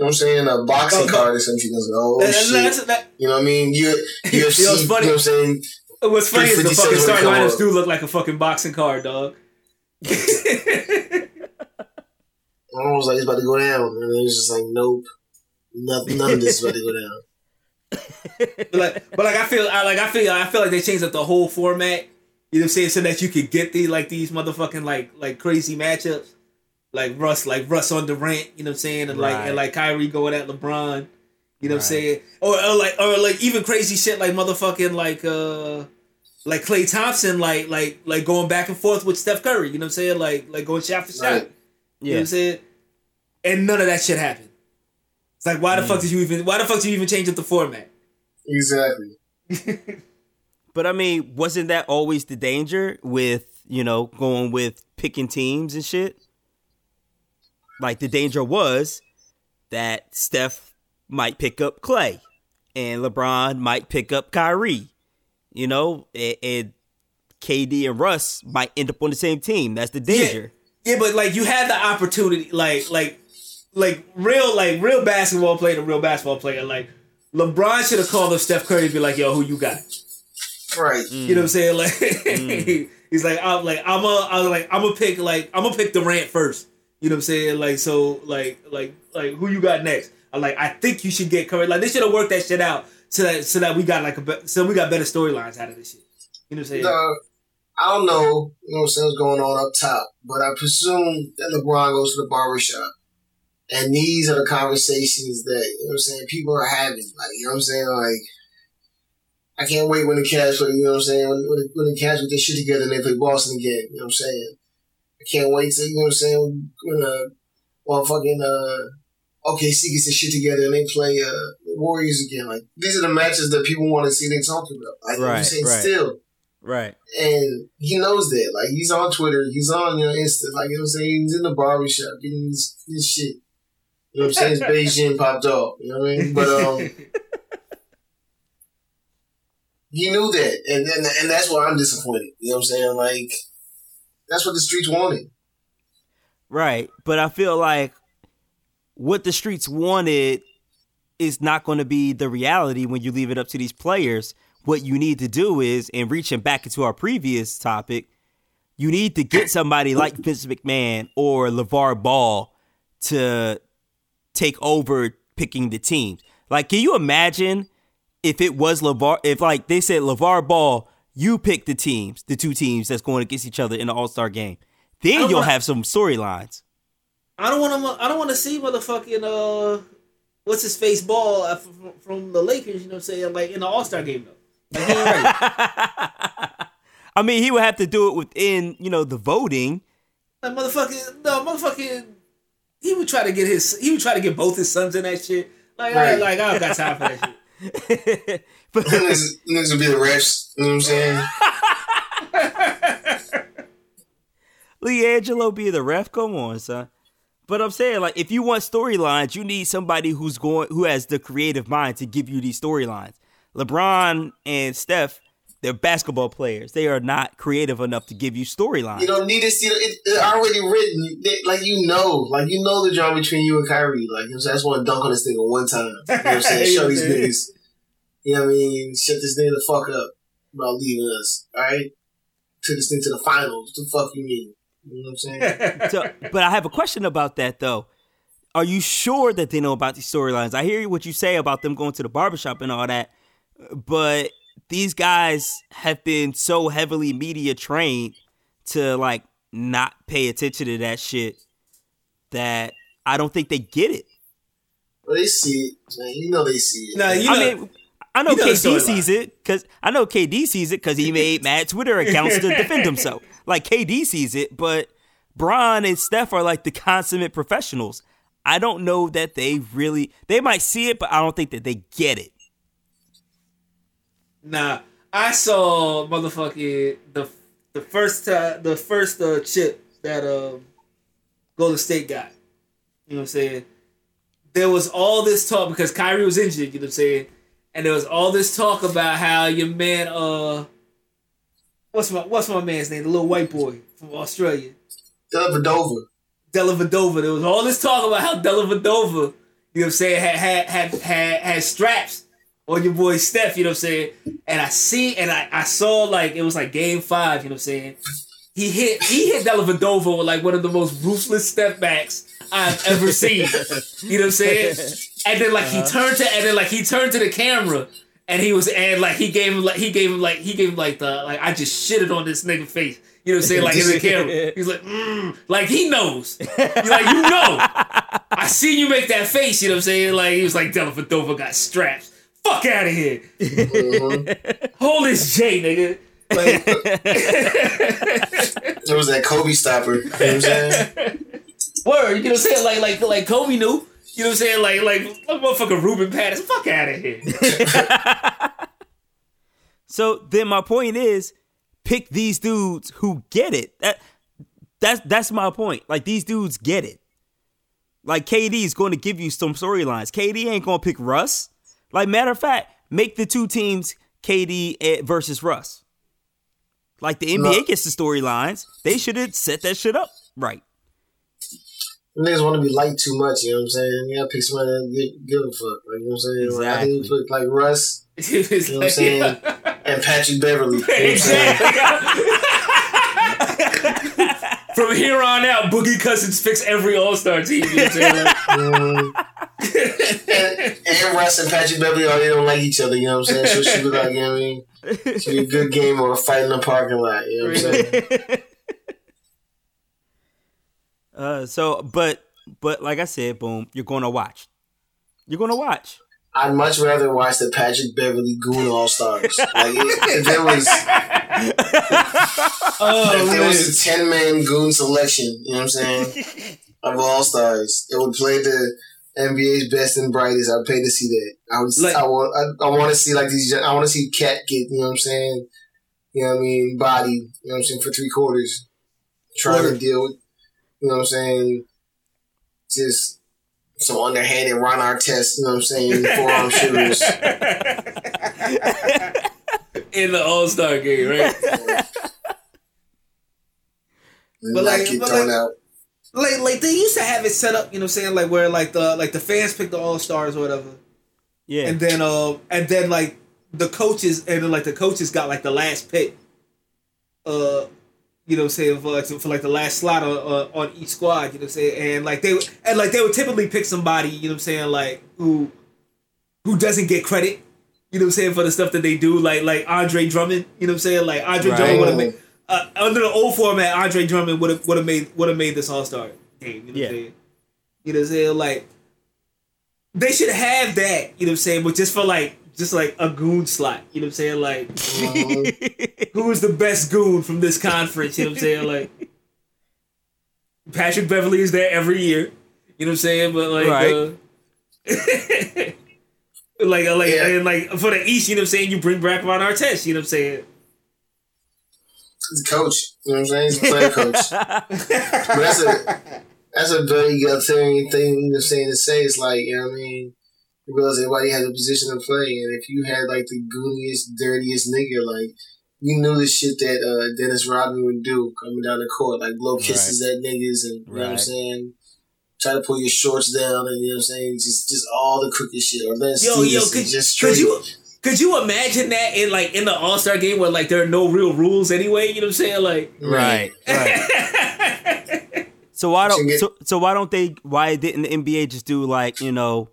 know what I'm saying, a boxing Oh, card or something. Like, oh, That- shit. that's- that- you know what I mean? You, <laughs> UFC, You know what's you know funny? what I'm saying? what's funny is the fucking starting lineups do look like a fucking boxing card, dog. <laughs> I was like, it's about to go down. And it was just like, nope. Nothing, none of this is about to go down. <laughs> but like, but like I feel, I like I feel, I feel like they changed up the whole format. You know what I'm saying? So that you could get the like these motherfucking like like crazy matchups, like Russ, like Russ on Durant. You know what I'm saying? And like and like Kyrie going at LeBron. You know what I'm saying? Or, or like or like even crazy shit like motherfucking like uh like Klay Thompson like like like going back and forth with Steph Curry. You know what I'm saying? Like like going shot for shot. Right. You know what I'm saying? And none of that shit happened. It's like why the fuck did you even why the fuck did you even change up the format? Exactly. <laughs> But I mean, wasn't that always the danger with you know going with picking teams and shit? Like the danger was that Steph might pick up Klay, and LeBron might pick up Kyrie. You know, and, and KD and Russ might end up on the same team. That's the danger. Yeah, but like you had the opportunity, like like like real like real basketball player to real basketball player. Like LeBron should have called up Steph Curry and be like, "Yo, who you got?" Right. Mm. You know what I'm saying? <laughs> Like mm. he's like, "I'm like I'm a I'm like I'm gonna pick like I'm gonna pick Durant first. You know what I'm saying? Like so like like like who you got next? I'm like I think you should get Curry. Like they should have worked that shit out so that so that we got like a be- so we got better storylines out of this shit. You know what I'm saying? No, I don't know, you know what I'm saying, what's going on up top, but I presume that LeBron goes to the barbershop. And these are the conversations that, you know what I'm saying, people are having. Like, you know what I'm saying? Like, I can't wait when the Cavs play, you know what I'm saying? When, when, the, when the Cavs get their shit together and they play Boston again, you know what I'm saying? I can't wait to, you know what I'm saying, when, uh, well, fucking, uh, OKC gets their shit together and they play, uh, Warriors again. Like, these are the matches that people want to see they talk about. Like, Right, I'm saying right. still. Right. And he knows that. Like, he's on Twitter, he's on, you know, Insta, like, you know what I'm saying? He's in the barbershop getting this, his shit. You know what I'm saying? His <laughs> Beijing popped off. You know what I mean? But, um, <laughs> he knew that, and, and and that's why I'm disappointed. You know what I'm saying? Like that's what the streets wanted. Right. But I feel like what the streets wanted is not going to be the reality when you leave it up to these players. What you need to do is, and reaching back into our previous topic, you need to get somebody like Vince McMahon or LeVar Ball to take over picking the teams. Like, can you imagine if it was LeVar, if like they said LeVar Ball, you pick the teams, the two teams that's going against each other in the All Star game. Then you'll wanna- have some storylines. I don't want to. I don't want to see motherfucking uh, what's his face ball uh, from, from the Lakers. You know what I'm saying? Like in the All Star game though. Like. <laughs> I mean, he would have to do it within, you know, the voting. Like motherfucking no motherfucking. He would try to get his. He would try to get both his sons in that shit. Like I Right. like I don't got time for that shit. <laughs> <laughs> but niggas, niggas will be the refs. You know what I'm saying? <laughs> LiAngelo be the ref. Come on, son. But I'm saying, like, if you want storylines, you need somebody who's going, who has the creative mind to give you these storylines. LeBron and Steph, they're basketball players. They are not creative enough to give you storylines. You don't need to see it, it already written. They- like you know, like you know the drama between you and Kyrie. Like you know, what I'm saying? Just want to dunk on this nigga one time. You know what I'm saying? You <laughs> Show these I'm niggas. You know what I mean? Shut this nigga the fuck up about leaving us. All right, took this thing to the finals. What the fuck you mean? You know what I'm saying? <laughs> so, but I have a question about that though. Are you sure that they know about these storylines? I hear what you say about them going to the barbershop and all that, but these guys have been so heavily media trained to like not pay attention to that shit that I don't think they get it. But they see it, man. You know they see it. Nah, you I know, mean, I know you know KD storyline. sees it because I know KD sees it because he made <laughs> mad Twitter accounts to defend himself. Like KD sees it, but Bron and Steph are like the consummate professionals. I don't know that they really they might see it, but I don't think that they get it. Nah, I saw motherfucking the the first time the first uh, chip that um Golden State got. You know what I'm saying? There was all this talk because Kyrie was injured. You know what I'm saying? And there was all this talk about how your man uh what's my what's my man's name? The little white boy from Australia. Dellavedova. Della Vadova. There was all this talk about how Dellavedova, you know what I'm saying, had had had had, had straps on your boy Steph, you know what I'm saying? And I see and I, I saw like it was like game five, you know what I'm saying? He hit he hit Dellavedova with like one of the most ruthless step backs I've ever seen. You know what I'm saying? And then like he turned to and then like he turned to the camera and he was and like he gave him like he gave him like he gave him like the like I just shitted on this nigga face. You know what I'm saying? Like in the <laughs> camera. He's like, mm, like he knows. He's like, you know. I seen you make that face, you know what I'm saying? Like he was like Dellavedova got straps. Fuck out of here. Mm-hmm. Hold this J, nigga. Like, There was that Kobe stopper. You know what I'm saying? word, you know what I'm saying? Like, like, like Kobe knew. You know what I'm saying? Like, like, like motherfucking Ruben Patterson. Fuck out of here. <laughs> So then my point is pick these dudes who get it. That that's that's my point. Like these dudes get it. Like KD is going to give you some storylines. KD ain't going to pick Russ. Like matter of fact, make the two teams KD versus Russ. Like the NBA No. gets the storylines. They should have set that shit up right. Them Niggas want to be liked too much, you know what I'm saying? You gotta pick somebody that give, give a fuck. Like, you know what I'm saying? Like, I think Exactly. like Russ <laughs> You know what I'm saying? and Patrick Beverley. You know what I'm saying? From here on out, Boogie Cousins fix every All Star team. You know what I'm saying? Like, and, and West and Patrick Beverley, oh, they don't like each other. You know what I'm saying? So she was like, you know what I mean? Should be a good game or a fight in the parking lot. You know what I'm saying? <laughs> uh, so, but but like I said, boom, you're gonna watch. You're gonna watch. I'd much rather watch the Patrick Beverley Goon All Stars. Like if, if there was <laughs> Oh if there man. was a ten man goon selection, you know what I'm saying? of All Stars, it would play the NBA's best and brightest. I'd pay to see that. I would. Like- I want. I, I want to see like these. I want to see Cat get. You know what I'm saying? You know what I mean? Body. You know what I'm saying? For three quarters, trying to deal with. You know what I'm saying? Just some underhanded Ron Artest. You know what I'm saying? Forearm shooters. <laughs> in the All Star game, right? and But, not like- get but, like- out. like like they used to have it set up, you know what I'm saying? Like where like the like the fans pick the all stars or whatever. Yeah. And then um and then like the coaches and then like the coaches got like the last pick. Uh you know what I'm saying for like, for like the last slot on, on on each squad, you know what I'm saying? And like they would- and like they would typically pick somebody, you know what I'm saying, like who who doesn't get credit. You know what I'm saying for the stuff that they do, like like Andre Drummond. You know what I'm saying, like Andre Right. Drummond would have made uh, under the old format. Andre Drummond would have would have made would have made this All Star game. You know Yeah. what I'm saying? You know what I'm saying? Like they should have that. You know what I'm saying? But just for like just like a goon slot. You know what I'm saying? Like <laughs> who is the best goon from this conference? You know what I'm saying? Like Patrick Beverley is there every year. You know what I'm saying? But like, Right. uh, <laughs> like, uh, like, Yeah. and like for the East, you know what I'm saying? You bring back Ron Artest. You know what I'm saying? He's a coach. You know what I'm saying? He's a player coach. <laughs> but that's a that's a very egalitarian thing, you know what I'm saying, to say. It's like, you know what I mean? Because everybody has a position to play, and if you had like the gooniest, dirtiest nigga, like you knew the shit that uh, Dennis Rodman would do coming down the court, like blow kisses at niggas, and you know what I'm saying. Try to pull your shorts down, and you know what I'm saying, just just all the crooked shit. Or then Yo, yo, could, just straight. could you could you imagine that in like in the All Star game where like there are no real rules anyway? You know what I'm saying? Like, right. Right. <laughs> so why don't so, so why don't they why didn't the NBA just do like, you know,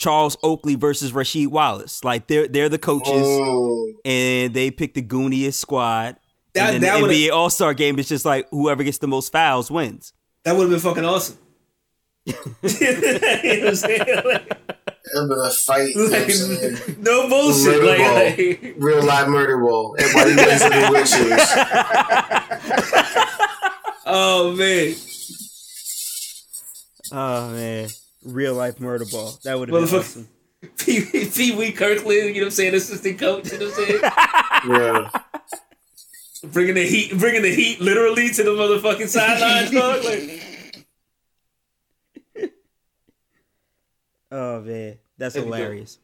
Charles Oakley versus Rasheed Wallace? Like they're they're the coaches Mm. and they pick the gooniest squad. That- and that the would've- NBA All Star game is just like whoever gets the most fouls wins. that would have been fucking awesome. <laughs> you know what I'm saying? Like, a fight. You know what I'm saying? like, no bullshit. Murder Like, ball. like, Real live murder ball. Everybody wins in the wheelchairs. <laughs> oh man, Oh man. Real life murder ball. That would have been Motherfucker. awesome. <laughs> Pee Pee Wee Kirkland. You know what I'm saying? Assistant coach. You know what I'm saying? Yeah. bringing the heat, bringing the heat literally to the motherfucking sidelines, <laughs> dog. Like, Oh man, that's There hilarious.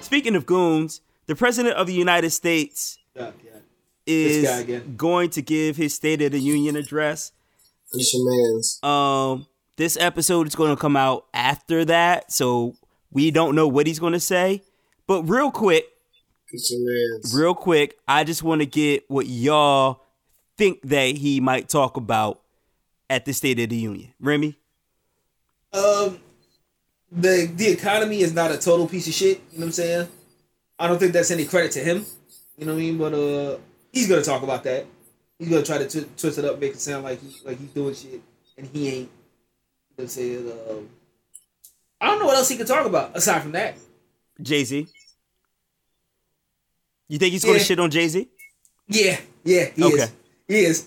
Speaking of goons, the president of the United States yeah, yeah. is going to give his State of the Union address. It's your man's. Um, this episode is going to come out after that, so we don't know what he's going to say. But real quick, It's your man's. real quick, I just want to get what y'all think that he might talk about at the State of the Union. Remy, Um, the the economy is not a total piece of shit. You know what I'm saying? I don't think that's any credit to him. You know what I mean? But uh, he's gonna talk about that. He's gonna try to twi- twist it up, make it sound like he like he's doing shit, and he ain't. You know what I'm? Um, I don't know what else he could talk about aside from that. Jay Z. You think he's going to shit on Jay Z? Yeah, yeah, he Okay. is. He is.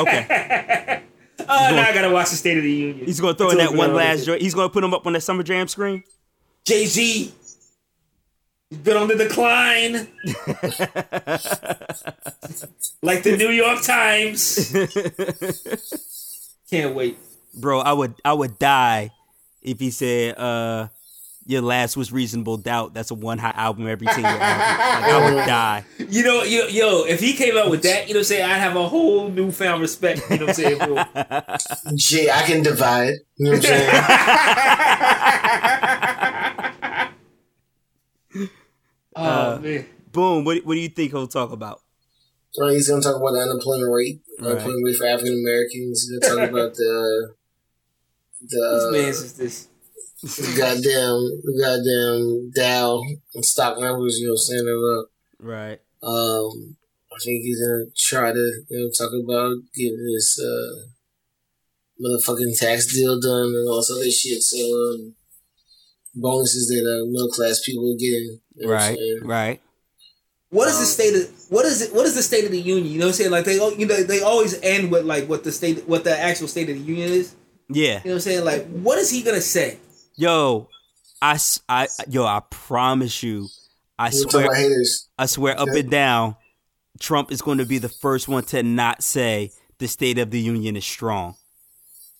Okay. <laughs> Uh, now I gotta watch the State of the Union. He's going to throw in that one last joint. He's going to put him up on that Summer Jam screen. Jay Z. He's been on the decline. <laughs> like the New York Times. Can't wait. Bro, I would I would die if he said uh your last was reasonable doubt. That's a one hot album every single album. Like, I would <laughs> die. You know, yo, yo, if he came out with that, you know what I'm saying, I'd have a whole newfound respect, you know what I'm saying, for him. Jay, I can divide. You know what I'm saying? <laughs> Oh man. Boom. What what do you think he'll talk about? Right, he's gonna talk about the unemployment rate, Right. unemployment rate for African Americans. He's gonna talk about the Whose the man's is this? the goddamn, the goddamn Dow and stock numbers, you know, I'm saying it up. Right. Um, I think he's gonna try to, you know, talk about getting this uh, motherfucking tax deal done and all this other shit. So, um, bonuses that uh, middle class people are getting. You know Right. saying? Right. What is the Um, state of what is it? What is the state of the union? You know what I'm saying? Like they, you know, they always end with like what the state, what the actual state of the union is. Yeah. You know what I'm saying? Like, what is he gonna say? Yo, I, I yo, I promise you, I We're swear. I swear up and down, Trump is going to be the first one to not say the State of the Union is strong.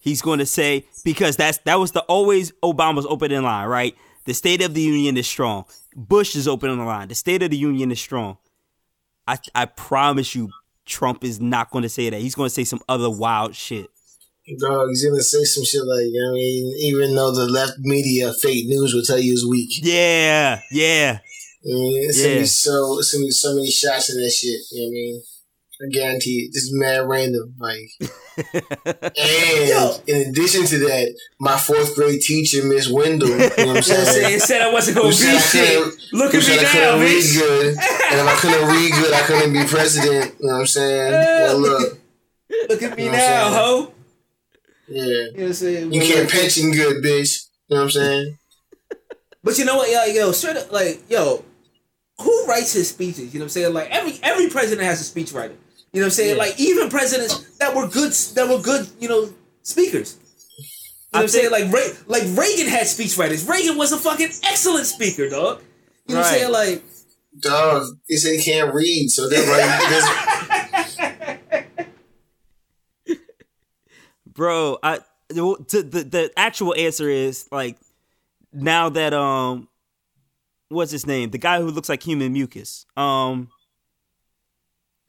He's going to say because that's that was the always Obama's opening line, right? The State of the Union is strong. Bush is opening the line. The State of the Union is strong. I I promise you, Trump is not going to say that. He's going to say some other wild shit. Dog, he's gonna say some shit like, I mean, even though the left media, fake news will tell you it's weak. Yeah, yeah, I mean, it's gonna be so, it's gonna be so many shots in that shit. You know what I mean? I guarantee it. This is mad random. Like, <laughs> and Yo. in addition to that, my fourth grade teacher, Miss Wendell, you know what I'm You know what I'm saying? saying? Said I wasn't gonna be said shit. Look at me said I now, couldn't read good, and if I couldn't read good, I couldn't be president. You know what I'm saying? Well, look, <laughs> Look at me You know now, ho. Yeah, You know what I'm saying? you But, can't like- pension good, bitch. You know what I'm saying? <laughs> But you know what, yo, yo, straight up, like, yo, who writes his speeches? You know what I'm saying? Like every every president has a speechwriter. You know what I'm saying? Yeah. Like even presidents that were good, that were good, you know, speakers. You know what I'm saying? Like Re- like Reagan had speechwriters. Reagan was a fucking excellent speaker, dog. You know what I'm saying? Like, Dog, they say he can't read, so they're right. <laughs> bro. I the to the the actual answer is like now that um what's his name? The guy who looks like human mucus. Um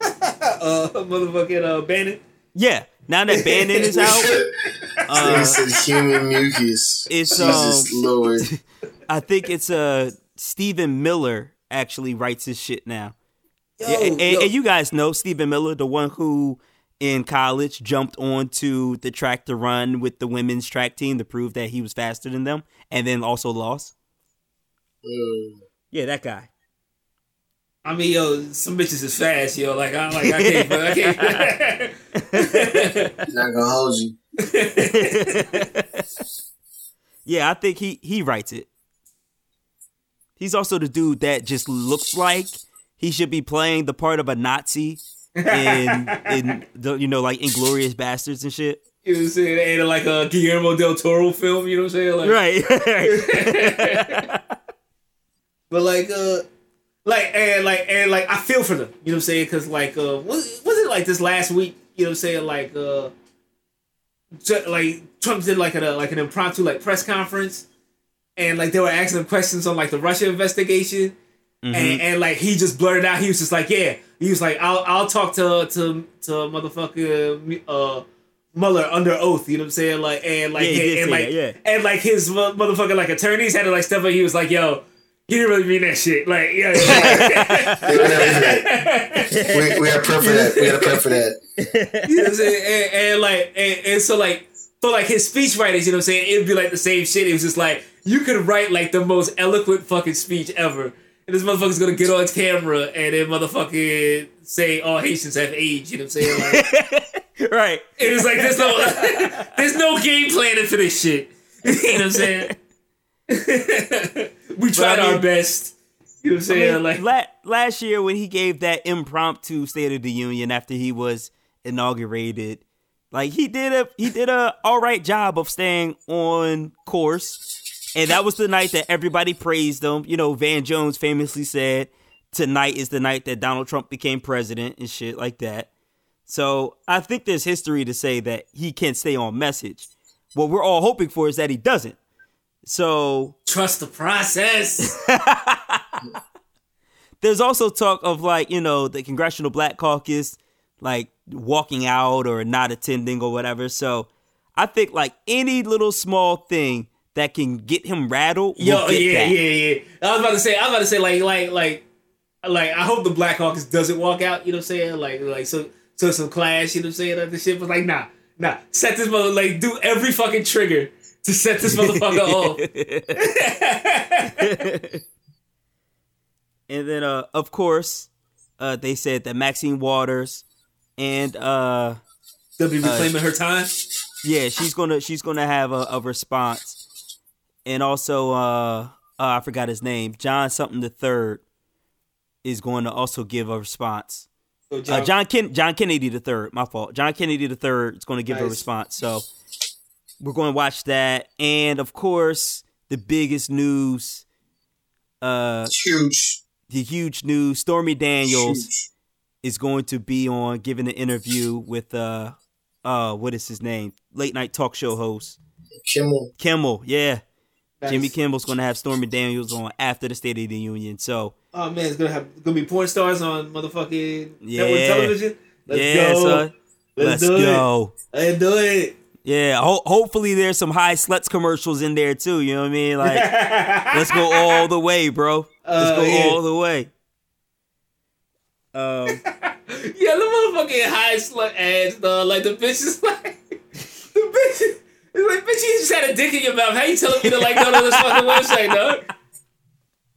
<laughs> uh, motherfucking uh, Bannon. yeah. Now that Bannon is out, <laughs> they said human mucus. it's, Jesus um, Lord. <laughs> I think it's uh Stephen Miller actually writes his shit now. Yo, Yeah, and, yo. and you guys know Stephen Miller, the one who in college jumped onto the track to run with the women's track team to prove that he was faster than them, and then also lost. Mm. Yeah, that guy. I mean, yo, some bitches is fast, yo. Like, I'm like, I can't, I can't. <laughs> Not gonna hold you. <laughs> Yeah, I think he he writes it. He's also the dude that just looks like he should be playing the part of a Nazi in in <laughs> the you know like Inglourious Basterds and shit. you know what I'm saying? And like a Guillermo del Toro film, you know what I'm saying? Like, Right. <laughs> But like, uh, like and like and like, I feel for them. You know what I'm saying? Because like, uh, was was it like this last week? You know what I'm saying? Like, uh, like Trump did like a like an impromptu like press conference, and like they were asking him questions on like the Russia investigation, and and like he just blurted out. He was just like, yeah. He was like, I'll I'll talk to to to motherfucker uh. Mueller under oath, you know what I'm saying? Like and like Yeah, he did and like that, yeah. and like his mo- motherfucker like attorneys had to like step up. He was like, "Yo, he didn't really mean that shit." Like, yeah, yeah. We, <laughs> we, we had prep for that. We had a prep for that. you know what I'm saying? And, and like, and, and so like, for like his speech writers, you know what I'm saying? It'd be like the same shit. It was just like you could write like the most eloquent fucking speech ever, and this motherfucker's gonna get on camera and then motherfucking say all Haitians have AIDS. You know what I'm saying? Like, <laughs> right. it was like there's no, <laughs> there's no game planning for this shit. <laughs> you know what I'm saying? we tried I our best. You know what I'm I saying? mean, like, la- last year when he gave that impromptu State of the Union after he was inaugurated, like he did a he did a all right job of staying on course, and that was the night that everybody praised him. You know, Van Jones famously said, "Tonight is the night that Donald Trump became president" and shit like that. So I think there's history to say that he can't stay on message. What we're all hoping for is that he doesn't. So trust the process. <laughs> there's also talk of like you know the congressional black caucus like walking out or not attending or whatever so i think like any little small thing that can get him rattled Yo, yeah, that. yeah, yeah. I was about to say, I was about to say, like, like, like, like. I hope the Black Caucus doesn't walk out. You know what I'm saying? Like, like, so, so some clash. You know what I'm saying? Like, the shit was like, nah, nah. Set this mother, like, do every fucking trigger to set this motherfucker <laughs> off. <laughs> and then, uh, of course, uh, they said that Maxine Waters and uh, They'll be reclaiming her time. yeah, she's gonna she's gonna have a, a response, and also uh, uh, I forgot his name, John something the third, is going to also give a response. So Uh, John, John Ken- John Kennedy the third, my fault. John Kennedy the third is going to give a response. So we're going to watch that, and of course, the biggest news, uh, It's huge. the huge news: Stormy Daniels Huge. is going to be on giving an interview with uh, uh, what is his name? Late night talk show host Kimmel. Kimmel. Yeah, Nice. Jimmy Kimmel's going to have Stormy Daniels on after the State of the Union. So Oh man, it's gonna have gonna be porn stars on motherfucking Yeah. network television. Let's yeah, go. son. Let's, Let's, do go. it. Let's do it. Yeah, ho- hopefully there's some high sluts commercials in there too. You know what I mean? Like, <laughs> let's go all the way, bro. Let's Uh, go yeah. all the way. Um, <laughs> Yeah, the motherfucking high slut ads, dog. Like the bitch is like <laughs> the bitch. is- It's like bitch, you just had a dick in your mouth. How you telling me to like go to this fucking website, dog?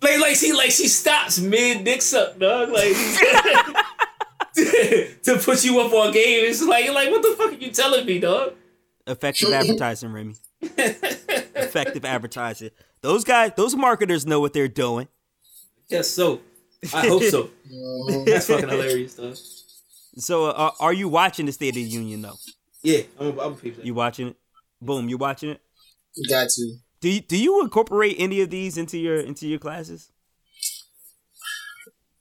Like, like she, like she stops mid dick suck, dog. Like <laughs> to put you up on game. It's like, like what the fuck are you telling me, dog? effective advertising, Remy. <laughs> effective advertising. Those guys, those marketers know what they're doing. Yes, so I hope so. <laughs> That's fucking hilarious, dog. So, uh, are- you watching the State of the Union though? Yeah, I'm, I'm a peep. You watching it? Boom, you watching it? You got to. Do you, do you incorporate any of these into your into your classes?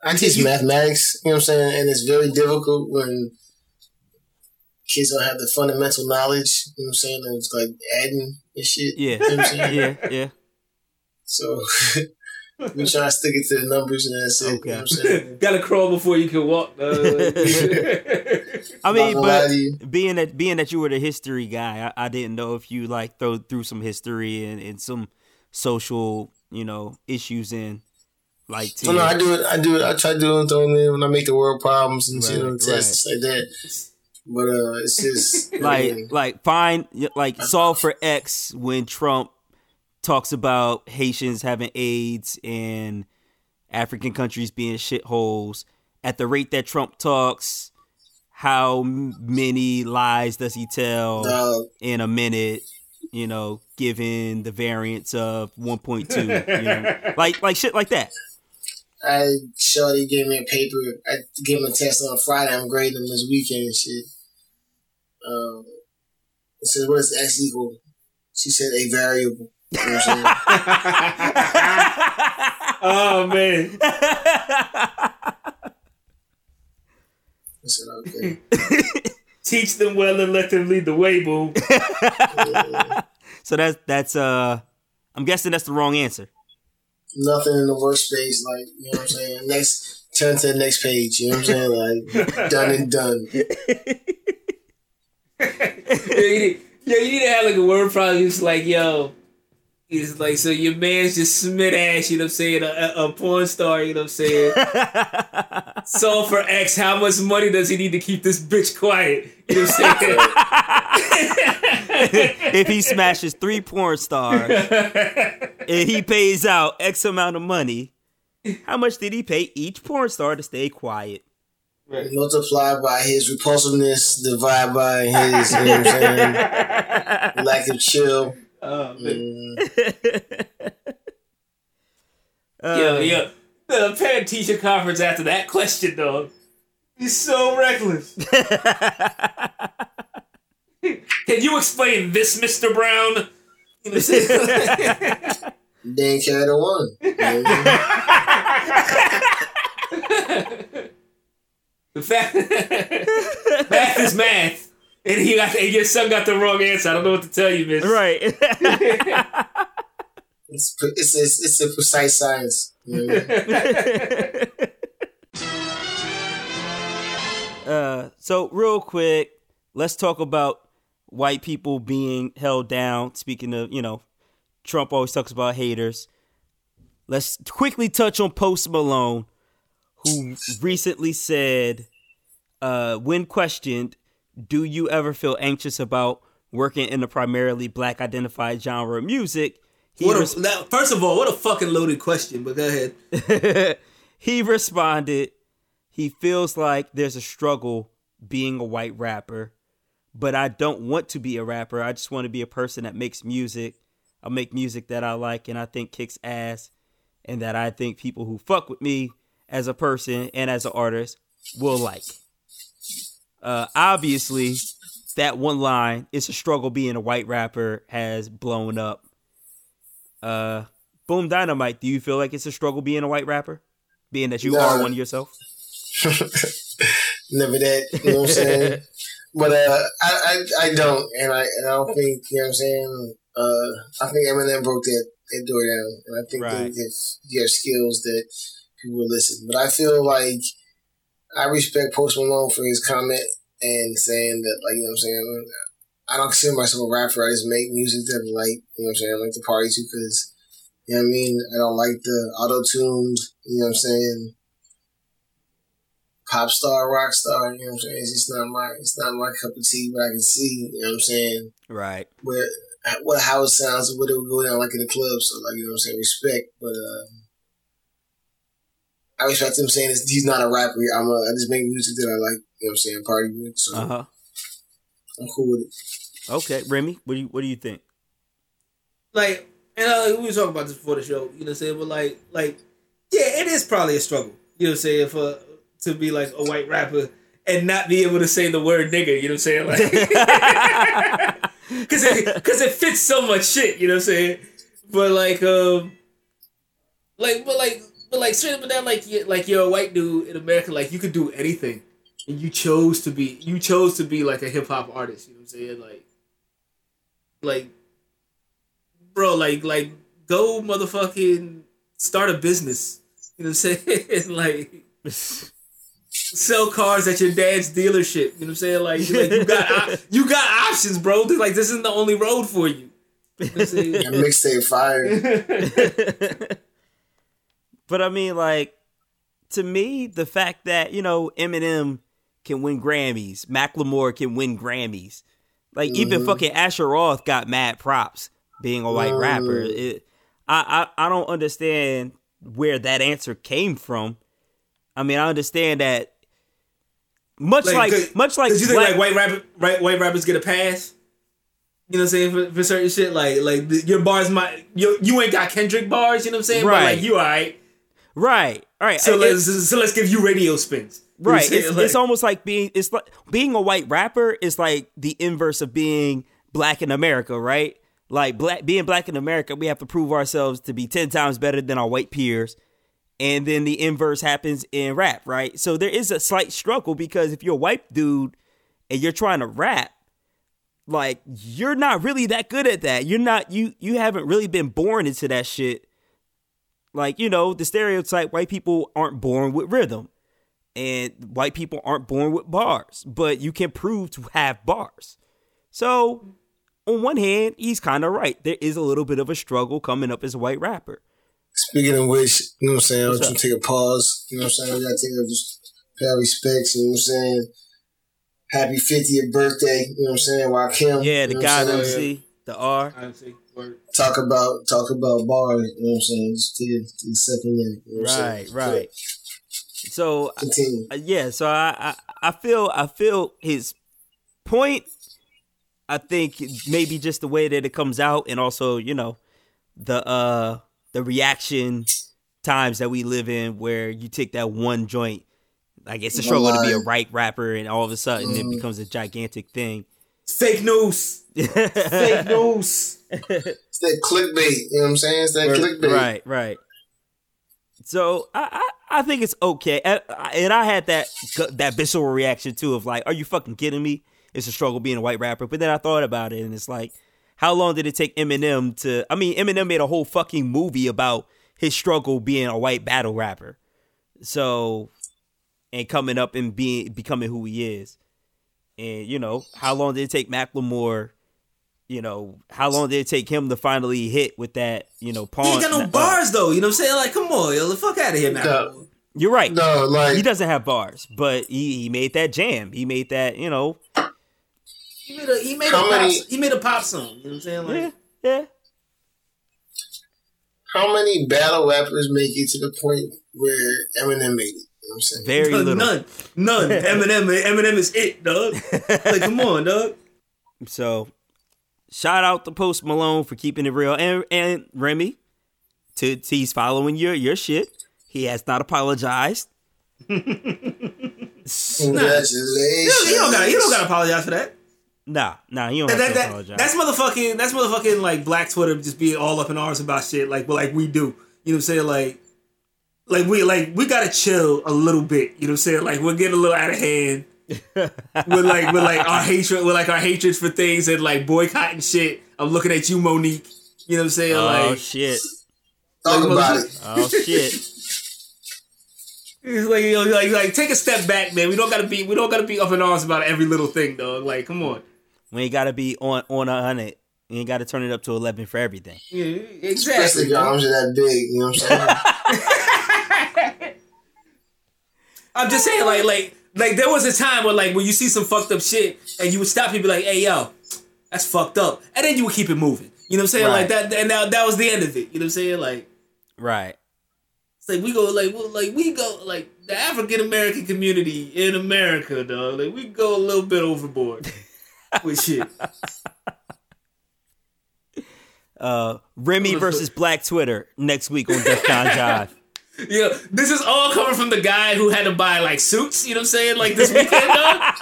I teach mathematics, you know what I'm saying? And it's very difficult when kids don't have the fundamental knowledge, you know what I'm saying? And it's like adding and shit. Yeah, You know what I'm yeah, yeah. So <laughs> we try to stick it to the numbers and that's it. You know what I'm saying? <laughs> Gotta crawl before you can walk. dog. <laughs> I mean, Not gonna lie but being that being that you were the history guy, I, I didn't know if you like throw through some history and, and some social, you know, issues in, like to So no, I do it. I do it. I try to do it throw them in when I make the world problems and shit Right, on tests like that. But uh, it's just <laughs> like mean, like find like solve for X when Trump talks about Haitians having AIDS and African countries being shitholes. At the rate that Trump talks, how many lies does he tell dog. in a minute? You know, given the variance of 1.2, you know, <laughs> like like shit like that. I Shorty gave me a paper. I gave him a test on Friday. I'm grading him this weekend and shit. Um, it says, "What is x equal?" She said, "A variable." You know what I'm <laughs> oh man. <laughs> I said, "Okay." <laughs> Teach them well and let them lead the way, boom. <laughs> so that's that's uh, I'm guessing that's the wrong answer. Nothing in the workspace, like you know what I'm saying. Next, turn to the next page. You know what I'm saying? Like done and done. <laughs> yeah, you need, yeah, you need to have like a word problem. It's like, yo, it's like, so your man's just smit ass, you know what I'm saying? A, a, a porn star, you know what I'm saying? <laughs> so for X, how much money does he need to keep this bitch quiet? You know what I'm saying? <laughs> if he smashes three porn stars and he pays out X amount of money, how much did he pay each porn star to stay quiet? Multiply by his repulsiveness, divide by his, you know what I'm saying? <laughs> Lack of chill. Oh, man. Mm, yo, yo. The parent teacher conference after that question, dog. He's so reckless. <laughs> Can you explain this, Mr. Brown? You know what they ain't carry the one. You know what I mean? The fact, <laughs> math is math, and he got and your son got the wrong answer. I don't know what to tell you, miss. Right. <laughs> It's, it's, it's, it's a precise science. You know I mean? <laughs> uh, so real quick, let's talk about white people being held down. Speaking of, you know, Trump always talks about haters. Let's quickly touch on Post Malone, who recently said, uh, when questioned, "Do you ever feel anxious about working in the primarily black identified genre of music, he What res- a, now, first of all, what a fucking loaded question. But go ahead. <laughs> he responded, he feels like there's a struggle being a white rapper, but I don't want to be a rapper. I just want to be a person that makes music. I make music that I like and I think kicks ass, and that I think people who fuck with me as a person and as an artist will like. Uh, obviously, that one line, it's a struggle being a white rapper, has blown up. Uh, Boom Dynamite, do you feel like it's a struggle being a white rapper? Being that you Nah. are one yourself? <laughs> Never that, you know what I'm saying? but uh, I, I I don't, and I and I don't think you know what I'm saying. Uh, I think Eminem broke that, that door down, and I think Right. that if you have skills that people will listen. But I feel like I respect Post Malone for his comment and saying that, like you know what I'm saying. I don't consider myself a rapper. I just make music that I like. You know what I'm saying? I like the party too because, you know what I mean? I don't like the auto tuned, you know what I'm saying? Pop star, rock star, you know what I'm saying? It's just not my, it's not my cup of tea, but I can see, you know what I'm saying? Right. Where, what, how it sounds and what it would go down like in the club. So, like, you know what I'm saying? Respect, but, uh, I respect him saying this, he's not a rapper. I'm a, I just make music that I like, you know what I'm saying? Party music. So, Uh huh. I'm cool with it. Okay, Remy, what do you what do you think? like and uh, we were talking about this before the show, you know what I'm saying? But like like yeah, it is probably a struggle, you know what I'm saying, for to be like a white rapper and not be able to say the word nigga, you know what I'm saying? Like <laughs> <laughs> cuz it cuz it fits so much shit, you know what I'm saying? But like um like but like but like straight up and down like you like you're a white dude in America like you could do anything. And you chose to be you chose to be like a hip hop artist, you know what I'm saying? Like like bro, like like go motherfucking start a business. You know what I'm saying? <laughs> like sell cars at your dad's dealership. You know what I'm saying? Like, like you got op- <laughs> you got options, bro. Like this isn't the only road for you. You know what I'm saying? And mixtape fire. <laughs> But I mean, like, to me, the fact that, you know, Eminem can win Grammys, Macklemore can win Grammys. Like, even mm-hmm. fucking Asher Roth got mad props being a white rapper. Mm-hmm. It, I, I, I don't understand where that answer came from. I mean, I understand that much like, cause- much like, you think black- like white rapper, right? White rappers get a pass. You know what I'm saying for, for certain shit like like the, your bars might you you ain't got Kendrick bars. You know what I'm saying? But Right. like you alright. right, all right. So let's so let's give you radio spins. You know what I'm Right. saying? It's, Like- it's almost like being it's like being a white rapper is like the inverse of being black in America, right? Like black being black in America, we have to prove ourselves to be ten times better than our white peers. And then the inverse happens in rap, right? So there is a slight struggle because if you're a white dude and you're trying to rap, like you're not really that good at that. You're not you you haven't really been born into that shit. Like, you know, the stereotype white people aren't born with rhythm and white people aren't born with bars, but you can prove to have bars. So, on one hand, he's kind of right. There is a little bit of a struggle coming up as a white rapper. Speaking of which, you know what I'm saying? I What's want you to take a pause. You know what I'm saying? I gotta take a just pay our respects. You know what I'm saying? Happy 50th birthday. You know what I'm saying? Rakim. Yeah, the you know guy what I'm that saying? see the R. I see. Word. Talk about talk about bars. You know what I'm saying? Just take take a second. You know Right, right. So Continue. uh, yeah, so I, I I feel I feel his point. I think maybe just the way that it comes out, and also you know the uh the reaction times that we live in, where you take that one joint, like it's a struggle to be a right rapper, and all of a sudden it Mhm. becomes a gigantic thing. Fake news. Fake <laughs> news. It's that clickbait. You know what I'm saying? It's that clickbait. Right, right. So I, I, I think it's okay, and and I had that that visceral reaction too of like, are you fucking kidding me? It's a struggle being a white rapper. But then I thought about it, and it's like, how long did it take Eminem to? I mean, Eminem made a whole fucking movie about his struggle being a white battle rapper. So, and coming up and being becoming who he is, and you know, how long did it take Macklemore? You know, how long did it take him to finally hit with that? You know, He ain't got no uh, bars though. You know what I'm saying? Like, come on, yo, the fuck out of here, man. No. You're right. No, like He doesn't have bars, but he, he made that jam. He made that, you know. He made a he made How a pop, he made a pop song. You know what I'm saying? Like, Yeah, yeah. How many battle rappers make it to the point where Eminem made it? You know what I'm saying? Very little. None, none. <laughs> Eminem, Eminem is it, dog. Like, come on, dog. So, shout out to Post Malone for keeping it real, and and Remy, to, to he's following your your shit. He has not apologized. <laughs> Congratulations. You don't got you don't got to apologize for that. Nah, nah, he don't have That, to that, apologize. that's motherfucking that's motherfucking like black Twitter just being all up in arms about shit like well like we do. You know what I'm saying? Like like we like we gotta chill a little bit. You know what I'm saying? Like we're getting a little out of hand. <laughs> with like with like our hatred with like our hatreds for things and like boycotting shit. I'm looking at you, Mo'Nique. You know what I'm saying? oh like shit! Talk Like, about it. Oh shit! It's like, you know, like, like, take a step back, man. We don't gotta be, we don't gotta be up in arms about every little thing, dog. Like, come on. We ain't gotta be on on a hundred. You ain't gotta turn it up to eleven for everything. Yeah, Especially exactly. if your arms are that big. You know what I'm saying? <laughs> I'm just saying, like, like, like, there was a time where, like, when you see some fucked up shit, and you would stop and be like, "Hey, yo, that's fucked up," and then you would keep it moving. You know what I'm saying? Like that, and now that was the end of it. You know what I'm saying? Like, Right. it's like we go, like, well, like we go, like the African American community in America, dog. Like we go a little bit overboard <laughs> with shit. Uh, Remy versus Black Twitter next week on DefCon Yeah, this is all coming from the guy who had to buy like suits. You know what I'm saying? Like this weekend, dog.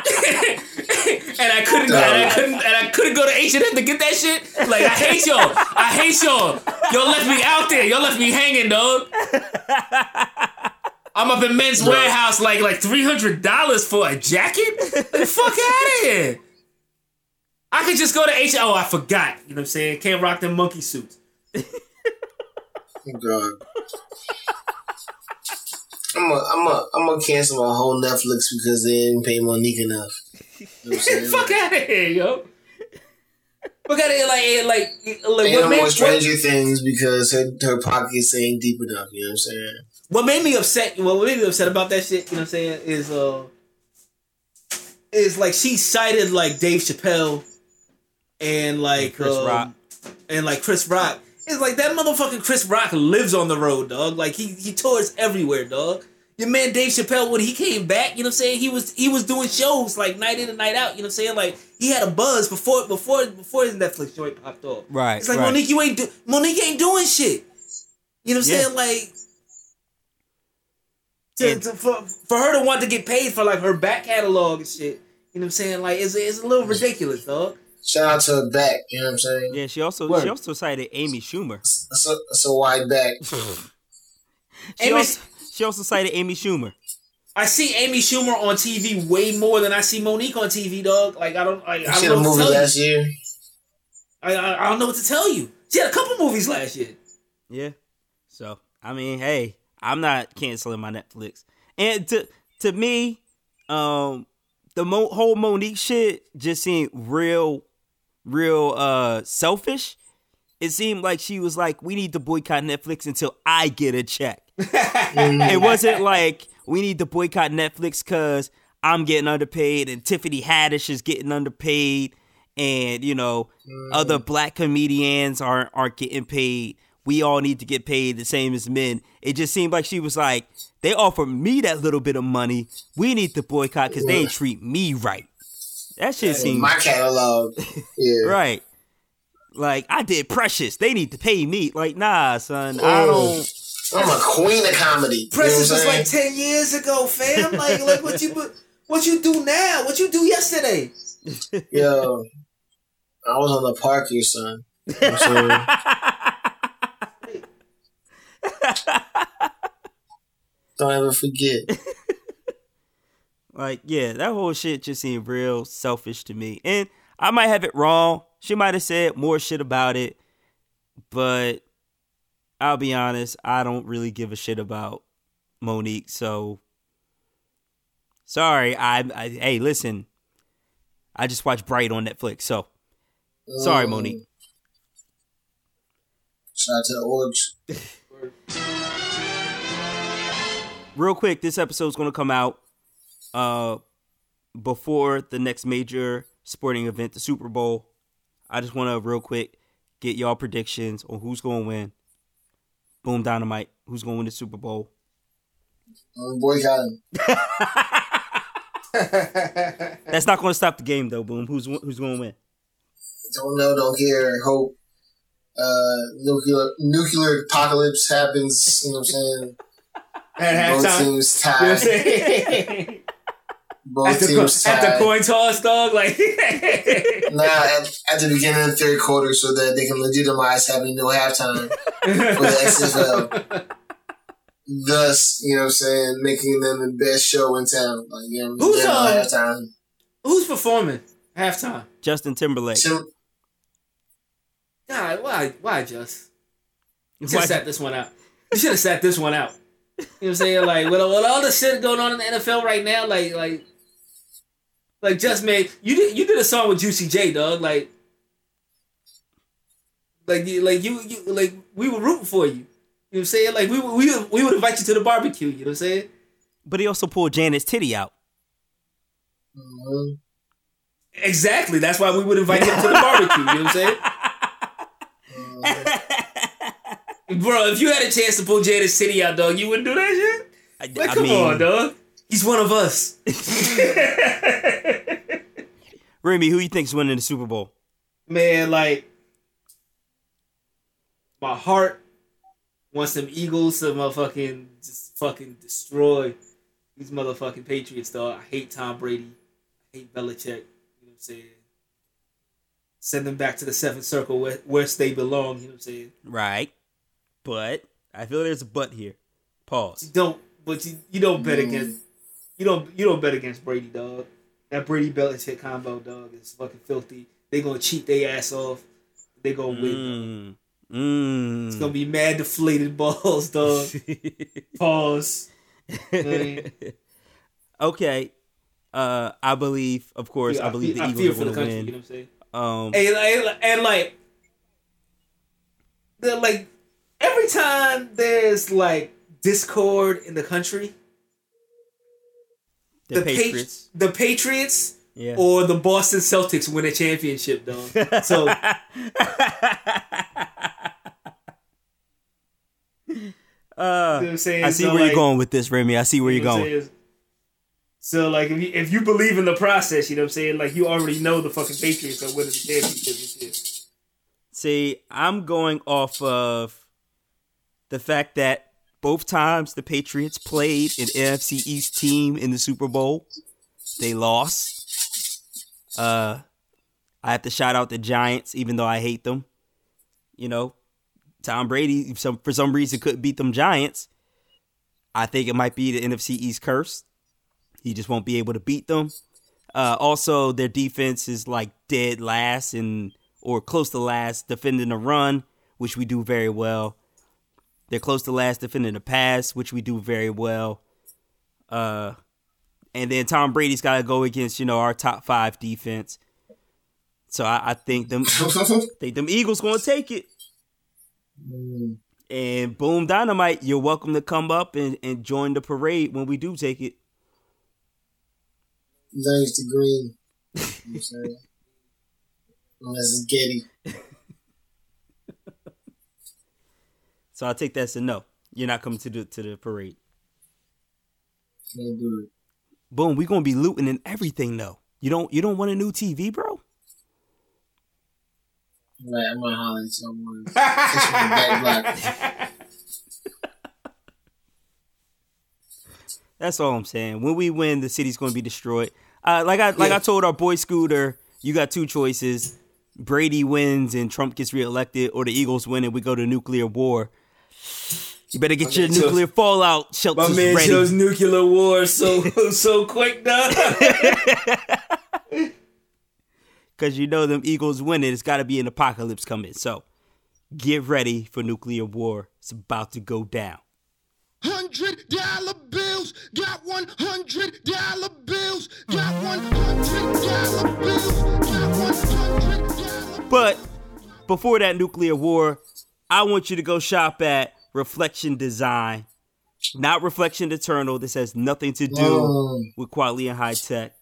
<laughs> and I couldn't, and I couldn't, and I couldn't go to H and M to get that shit. Like I hate y'all. I hate y'all. Y'all left me out there. Y'all left me hanging, dog. I'm up in Men's Wearhouse, like like three hundred dollars for a jacket. Like, fuck out of here. I could just go to H. Oh, I forgot. You know what I'm saying? Can't rock them monkey suits. Oh, God. I'm gonna I'm a, I'm gonna cancel my whole Netflix because they didn't pay Mo'Nique enough. You know what I'm <laughs> saying? Fuck out of here, yo. Fuck out of here, like, like, like Pay what, no made, more what, Stranger Things because her, her pockets ain't deep enough. You know what I'm saying? what made me upset? What made me upset about that shit? You know what I'm saying? Is uh, is like she cited like Dave Chappelle and like Chris um, Rock. and like Chris Rock. It's like that motherfucking Chris Rock lives on the road, dog. Like he he tours everywhere, dog. Your man Dave Chappelle, when he came back, you know what I'm saying? He was he was doing shows like night in and night out. You know what I'm saying? Like he had a buzz before before before his Netflix joint popped off. Right, It's like right. Mo'Nique, you ain't do Mo'Nique ain't doing shit. You know what I'm Yeah. saying? Like to, to, for, for her to want to get paid for like her back catalog and shit. You know what I'm saying? Like it's it's a little ridiculous, dog. Shout out to her back. You know what I'm saying? Yeah, she also Word. She also cited Amy Schumer. That's a, that's wide back. <laughs> She Amy- also, she also cited Amy Schumer. I see Amy Schumer on TV way more than I see Mo'Nique on TV, dog. Like I don't, like, I She had don't a know what to movie tell last you. year. I, I, I don't know what to tell you. She had a couple movies last year. Yeah. So I mean, hey, I'm not canceling my Netflix. And to to me, um, the mo- whole Mo'Nique shit just seemed real, real uh selfish. It seemed like she was like, "We need to boycott Netflix until I get a check." <laughs> it wasn't like we need to boycott Netflix because I'm getting underpaid and Tiffany Haddish is getting underpaid, and you know other black comedians aren't aren't getting paid. We all need to get paid the same as men. It just seemed like she was like, they offer me that little bit of money. We need to boycott because they treat me right. That shit seems. My catalog. Yeah. right. Like I did Precious. They need to pay me. Like nah, son. I don't. I'm a queen of comedy. Precious you know was like ten years ago, fam. Like, like what you what you do now? What you do yesterday? <laughs> Yo, I was on the Parker, son. You know what I'm saying? Don't ever forget. Like, yeah, that whole shit just seemed real selfish to me. And I might have it wrong. She might have said more shit about it. But I'll be honest, I don't really give a shit about Mo'Nique. So sorry. I, I hey, listen. I just watched Bright on Netflix. So sorry, Um, Mo'Nique. Shout out to the Orcs. <laughs> real quick, this episode's gonna come out uh before the next major sporting event, the Super Bowl. I just want to real quick get y'all predictions on who's going to win. Boom Dynamite, who's going to win the Super Bowl? Um, boycott him. That's not going to stop the game though. Boom, who's who's going to win? Don't know, don't care. Hope uh, nuclear nuclear apocalypse happens. You know what I'm saying? <laughs> At Both halftime. teams You know what I'm tied. <laughs> saying? Both at, the, teams co- at the coin toss, dog. Like, <laughs> Nah, at, at the beginning of the third quarter, so that they can legitimize having no halftime for the XFL. <laughs> Thus, you know what I'm saying, making them the best show in town. Like, you know, Who's, they're no um, halftime. who's performing halftime? Justin Timberlake. Tim- God, why, why, just? You should have sat this one out. You should have sat this one out. You know what I'm saying? Like, with, with all the shit going on in the NFL right now, like, like, like, just made you did you did a song with Juicy J, dog. Like, like, you, like you, you, like we were rooting for you. You know what I'm saying? Like, we would- we we would invite you to the barbecue. You know what I'm saying? But he also pulled Janet's titty out. Mhm. Exactly. That's why we would invite him to the barbecue. You know what I'm saying? <laughs> Bro, if you had a chance to pull Janet's city out, dog, you wouldn't do that shit? I, Like, I come mean, on, dog. He's one of us. <laughs> Remy, who you think's winning the Super Bowl? Man, like, my heart wants them Eagles to motherfucking just fucking destroy these motherfucking Patriots, though. I hate Tom Brady. I hate Belichick. You know what I'm saying? Send them back to the seventh circle where, where they belong. You know what I'm saying? Right. But I feel there's a but here. Pause. don't but you, you don't bet against you don't you don't bet against Brady dog. That Brady Belichick combo dog is fucking filthy. They gonna cheat their ass off. They gonna win. Mm. It's Mm. gonna be mad deflated balls, dog. <laughs> Pause. <laughs> Okay. Uh, I believe, of course, I believe the I Eagles are the going to country. You know win. what I'm saying? Um, And, and, and like, the, like every time there's like discord in the country, the, the Patriots, Patriots. the Patriots yeah. or the Boston Celtics win a championship, dog. So <laughs> uh, You know? I see So, where like, you're going with this, Remy. I see where you you're know I'm going. So like if you if you believe in the process, you know what I'm saying? Like you already know the fucking Patriots are winning the championship this year. See, I'm going off of the fact that both times the Patriots played an NFC East team in the Super Bowl, they lost. Uh, I have to shout out the Giants, even though I hate them. You know, Tom Brady, some for some reason, couldn't beat them Giants. I think it might be the NFC East curse. He just won't be able to beat them. Uh, also, their defense is like dead last and or close to last defending the run, which we do very well. They're close to last defending the pass, which we do very well. Uh, and then Tom Brady's got to go against you know our top five defense. So I, I think them <laughs> think them Eagles gonna take it. And boom, dynamite! You're welcome to come up and, and join the parade when we do take it. Thanks to Green. I'm saying? <laughs> Unless it's Getty. So I take that as a no. You're not coming to the to the parade. Can't do it. Boom, we gonna be looting and everything though. You don't you don't want a new TV, bro? Right, I'm gonna holler at someone. Fish from the back. That's all I'm saying. When we win, the city's gonna be destroyed. Uh, like I like I told our boy Scooter, you got two choices. Brady wins and Trump gets reelected, or the Eagles win and we go to nuclear war. You better get your man chose- nuclear fallout My man ready. chose nuclear war so <laughs> so quick, dog. <laughs> Cause you know them Eagles winning, it's gotta be an apocalypse coming. So get ready for nuclear war. It's about to go down. Hundred dollar bills, got one hundred dollar bills, got one hundred dollar bills, got one hundred dollar. But before that nuclear war, I want you to go shop at Reflektion Design, not Reflection Eternal. This has nothing to do with quality and high tech.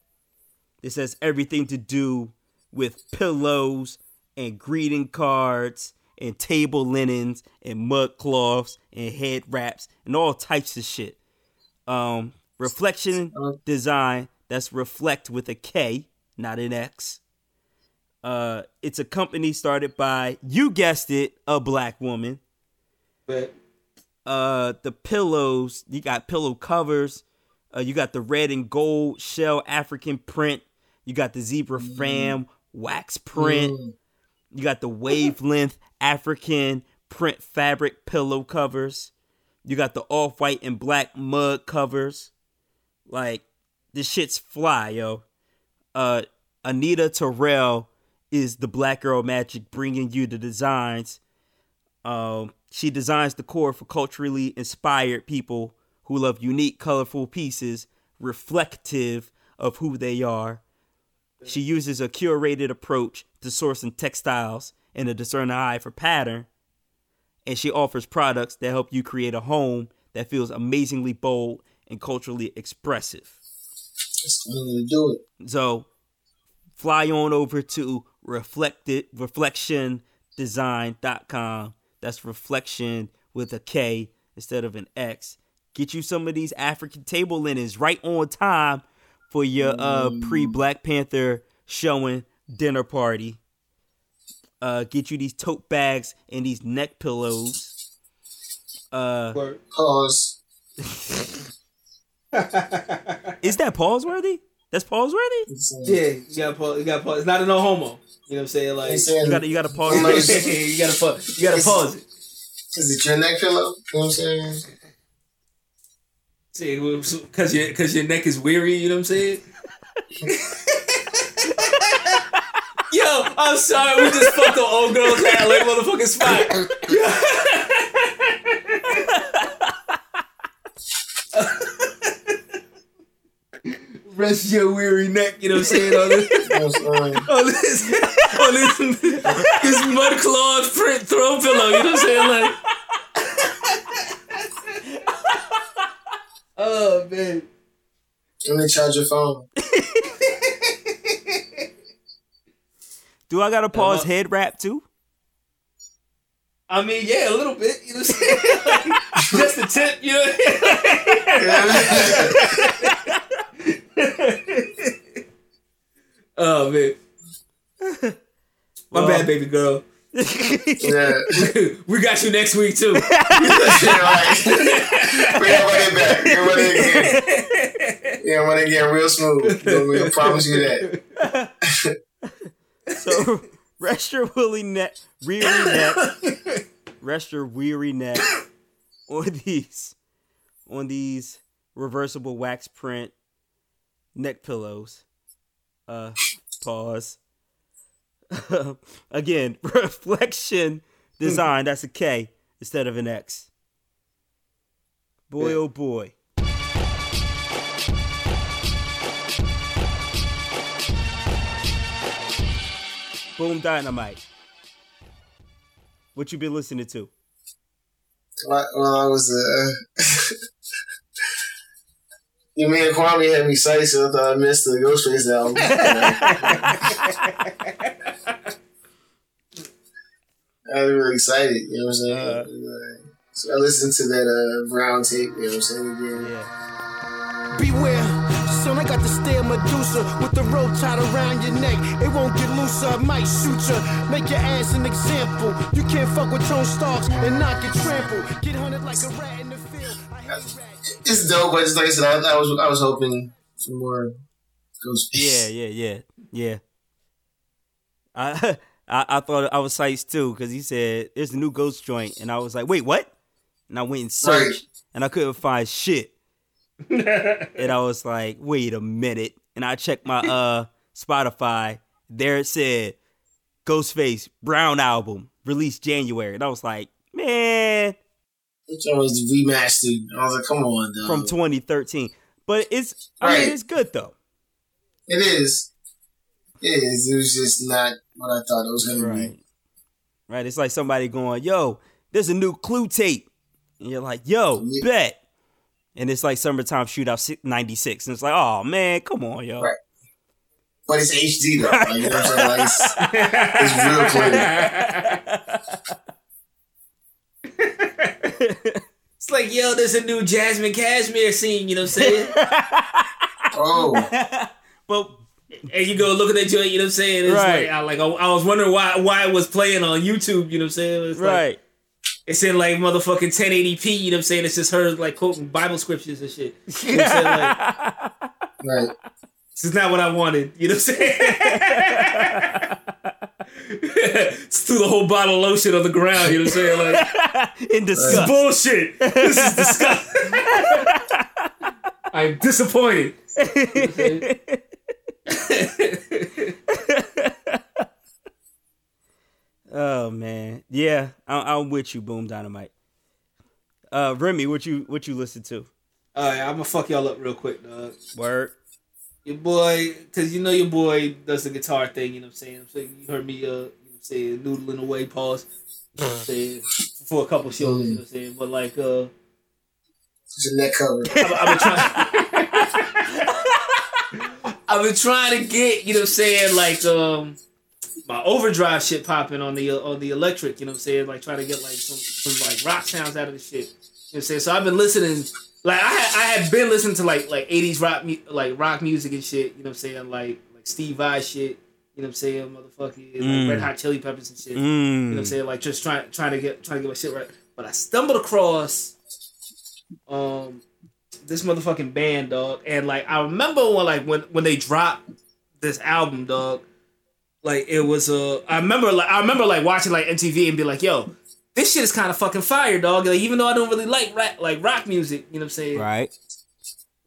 This has everything to do with pillows and greeting cards and table linens and mud cloths and head wraps and all types of shit. Um, Reflektion Design. That's reflect with a K, not an X. Uh, it's a company started by you guessed it, a black woman. But Uh, the pillows you got pillow covers. Uh, you got the red and gold shell African print. You got the zebra fam wax print. You got the wavelength African print fabric pillow covers. You got the off white and black mud covers. Like this shit's fly, yo. Uh, Anita Terrell is the Black Girl Magic bringing you the designs. Um, she designs the core for culturally inspired people who love unique, colorful pieces reflective of who they are. She uses a curated approach to sourcing textiles and a discerning eye for pattern. And she offers products that help you create a home that feels amazingly bold and culturally expressive. That's the way to do it. So fly on over to reflected reflektiondesign.com. That's reflection with a K instead of an X. Get you some of these African table linens right on time for your uh pre Black Panther showing dinner party. Uh get you these tote bags and these neck pillows. Uh. Pause. <laughs> is that pause worthy? That's pause worthy? Yeah, you gotta pause. You gotta pause. It's not a no homo. You know what I'm saying? Like saying, You gotta you gotta pause You know, first. it's- you gotta pause. You gotta It's- pause it. is it your neck pillow? You know what I'm saying? See, because your because your neck is weary. You know what I'm saying? <laughs> Yo, I'm sorry. We just fucked the old girl's hat like motherfucking spot. <laughs> <laughs> Rest your weary neck. You know what I'm saying? On this, You know what I'm saying? on this, on this, this mud cloth print throw pillow. You know what I'm saying? Like. <laughs> Oh man. Let me charge your phone. Do I gotta pause Uh-huh. head wrap too? I mean, yeah, a little bit. You know what I'm saying? Like, <laughs> just a tip, you know. <laughs> <laughs> oh man. My bad, baby girl. Yeah. <laughs> we got you next week too. Shit, right. Bring your money back. Your money again. Yeah, money again real smooth. You know what I mean? I promise you that. So rest your woolly neck, weary neck, rest your weary neck on these, on these reversible wax print neck pillows. Uh, pause. <laughs> Again, <laughs> Reflektion Design. That's a K instead of an X. Boy, oh boy. Boom Dynamite. What you been listening to? Well, well, I was, uh, <laughs> you mean Kwame had me excited, so I thought I missed the Ghostface album. <laughs> I was really excited, you know what I'm saying? Uh. so I listened to that uh, Brown tape, you know what I'm saying, again. Yeah. Beware, son, I got the steel Medusa with the rope tied around your neck. It won't get looser, I might shoot ya. Make your ass an example. You can't fuck with Tony Starks and not get trampled. Get hunted like a rat in the field. I hate rats. It's dope, but just like I said, I, I was I was hoping for more Ghostface. Yeah, yeah, yeah, yeah. I <laughs> I, I thought I was psyched too because he said there's a new ghost joint, and I was like, wait, what? And I went and searched, and I couldn't find shit. <laughs> and I was like, wait a minute, and I checked my uh Spotify. There it said Ghostface Brown album released January, and I was like, man, It's always remastered. I was like, come on, dog. from 2013. But it's I mean it's good though. It is. It is. It was just not what I thought it was going to be. Right. It's like somebody going, yo, there's a new clue tape. And you're like, yo, Yeah. bet. And it's like summertime shootout si- 96. And it's like, oh man, come on, yo. Right. but it's HD though. Like, you know what I'm saying? Like, it's, <laughs> it's real clean. <laughs> It's like, yo, there's a new Jasmine Cashmere scene, you know what I'm saying? <laughs> Oh, <laughs> But and you go look at joint, you know what I'm saying? It's Right. like I like I, I was wondering why why it was playing on YouTube, you know what I'm saying? It's like- right. it's in like motherfucking 1080p, you know what I'm saying? It's just her like quoting Bible scriptures and shit. You know what I'm saying? Like, <laughs> right. this is not what I wanted, you know what I'm saying? <laughs> Just threw the whole bottle of lotion on the ground, you know what I'm saying? Like <laughs> In disgust. This is bullshit. This is disgusting. <laughs> I'm disappointed. You know what I'm saying? Oh man, yeah, I, I'm with you, Boom Dynamite. Uh, Remy, what you what you listen to? All right, I'm gonna fuck y'all up real quick, dog. Word. Your boy, cause you know your boy does the guitar thing. You know what I'm saying? So you heard me, uh, you know what I'm saying, noodling away, pause, you know what I'm saying, for a couple shows. You know what I'm saying? But like, uh, It's neck cover. I've, trying. <laughs> I've been trying to get, you know what I'm saying, like um my overdrive shit popping on the uh, on the electric, you know what I'm saying, like trying to get like some some like rock sounds out of the shit. You know what I'm saying? So I've been listening like I had, I had been listening to like like 80s rock like rock music and shit, you know what I'm saying, like like Steve Vai shit, you know what I'm saying, motherfucking Mm. like Red Hot Chili Peppers and shit. You know what I'm Mm. saying? Like just trying trying to get trying to get my shit right. But I stumbled across um this motherfucking band, dog. And like I remember when like when when they dropped this album, dog. Like it was uh I remember like I remember like watching like MTV and be like, yo, this shit is kind of fucking fire, dog. Like even though I don't really like rap, like rock music, you know what I'm saying? Right.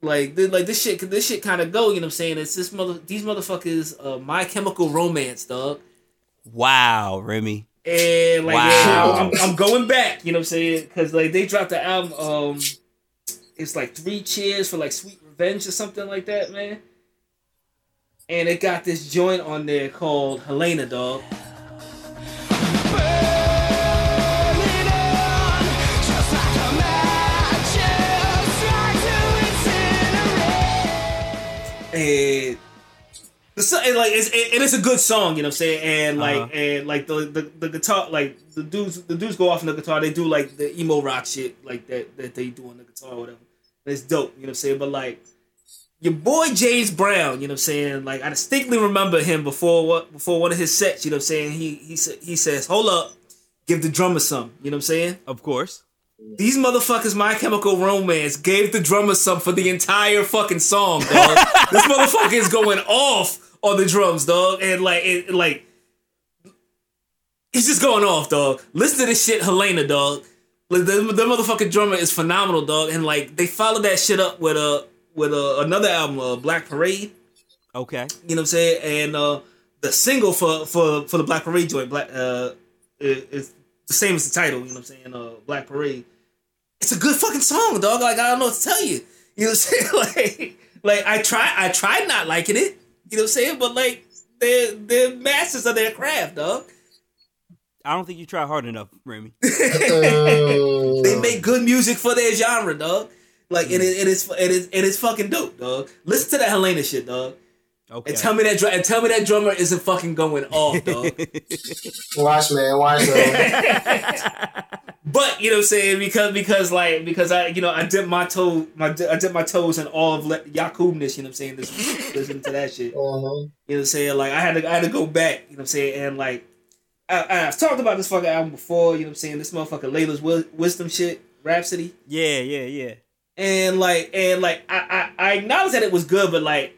Like th- like this shit this shit kind of go, you know what I'm saying? It's this mother these motherfuckers uh My Chemical Romance, dog. Wow, Remy. And like Wow. yeah, I'm, I'm going back, you know what I'm saying? Because like they dropped the album, um, it's like three cheers for like Sweet Revenge or something like that, man. And it got this joint on there called Helena, dog. And the song, and eh, like it's it, and it's a good song, you know what I'm saying? And like Uh-huh. and like the, the the guitar, like the dudes the dudes go off on the guitar. They do like the emo rock shit, like that that they do on the guitar or whatever. It's dope, you know what I'm saying? But like your boy James Brown, you know what I'm saying? Like I distinctly remember him before what before one of his sets, you know what I'm saying? He he he says, "Hold up, give the drummer some," you know what I'm saying? Of course. These motherfuckers, My Chemical Romance, gave the drummer some for the entire fucking song, dog. <laughs> this motherfucker is going off on the drums, dog, and like, it, like, he's just going off, dog. Listen to this shit, Helena, dog. Like, the, the motherfucking drummer is phenomenal, dog, and like, they followed that shit up with a with a, another album, uh, Black Parade. Okay. You know what I'm saying? And uh, the single for for for the Black Parade joint, Black uh, is is the same as the title. You know what I'm saying? Uh, Black Parade. It's a good fucking song, dog. Like I don't know what to tell you. You know what I'm saying? <laughs> like, like I try, I tried not liking it. You know what I'm saying? But like, they're they're masters of their craft, dog. I don't think you try hard enough, Remy. <laughs> Oh. They make good music for their genre, dog. Like, and mm. it, it is it is it is fucking dope, dog. Listen to that Helena shit, dog. Okay. And tell me that dr- and tell me that drummer isn't fucking going off, dog. <laughs> Watch, man. Watch, man. <laughs> But you know what I'm saying because because like because I you know I dipped my toe my I dipped my toes in all of Le- Yakubness you know what I'm saying listen, listening to that shit you Uh-huh. know what I'm saying like I had to I had to go back you know what I'm saying and like I, I've talked about this fucking album before you know what I'm saying this motherfucker Laila's Wi- wisdom shit Rapsody yeah, yeah, yeah. and like and like I, I I acknowledge that it was good but like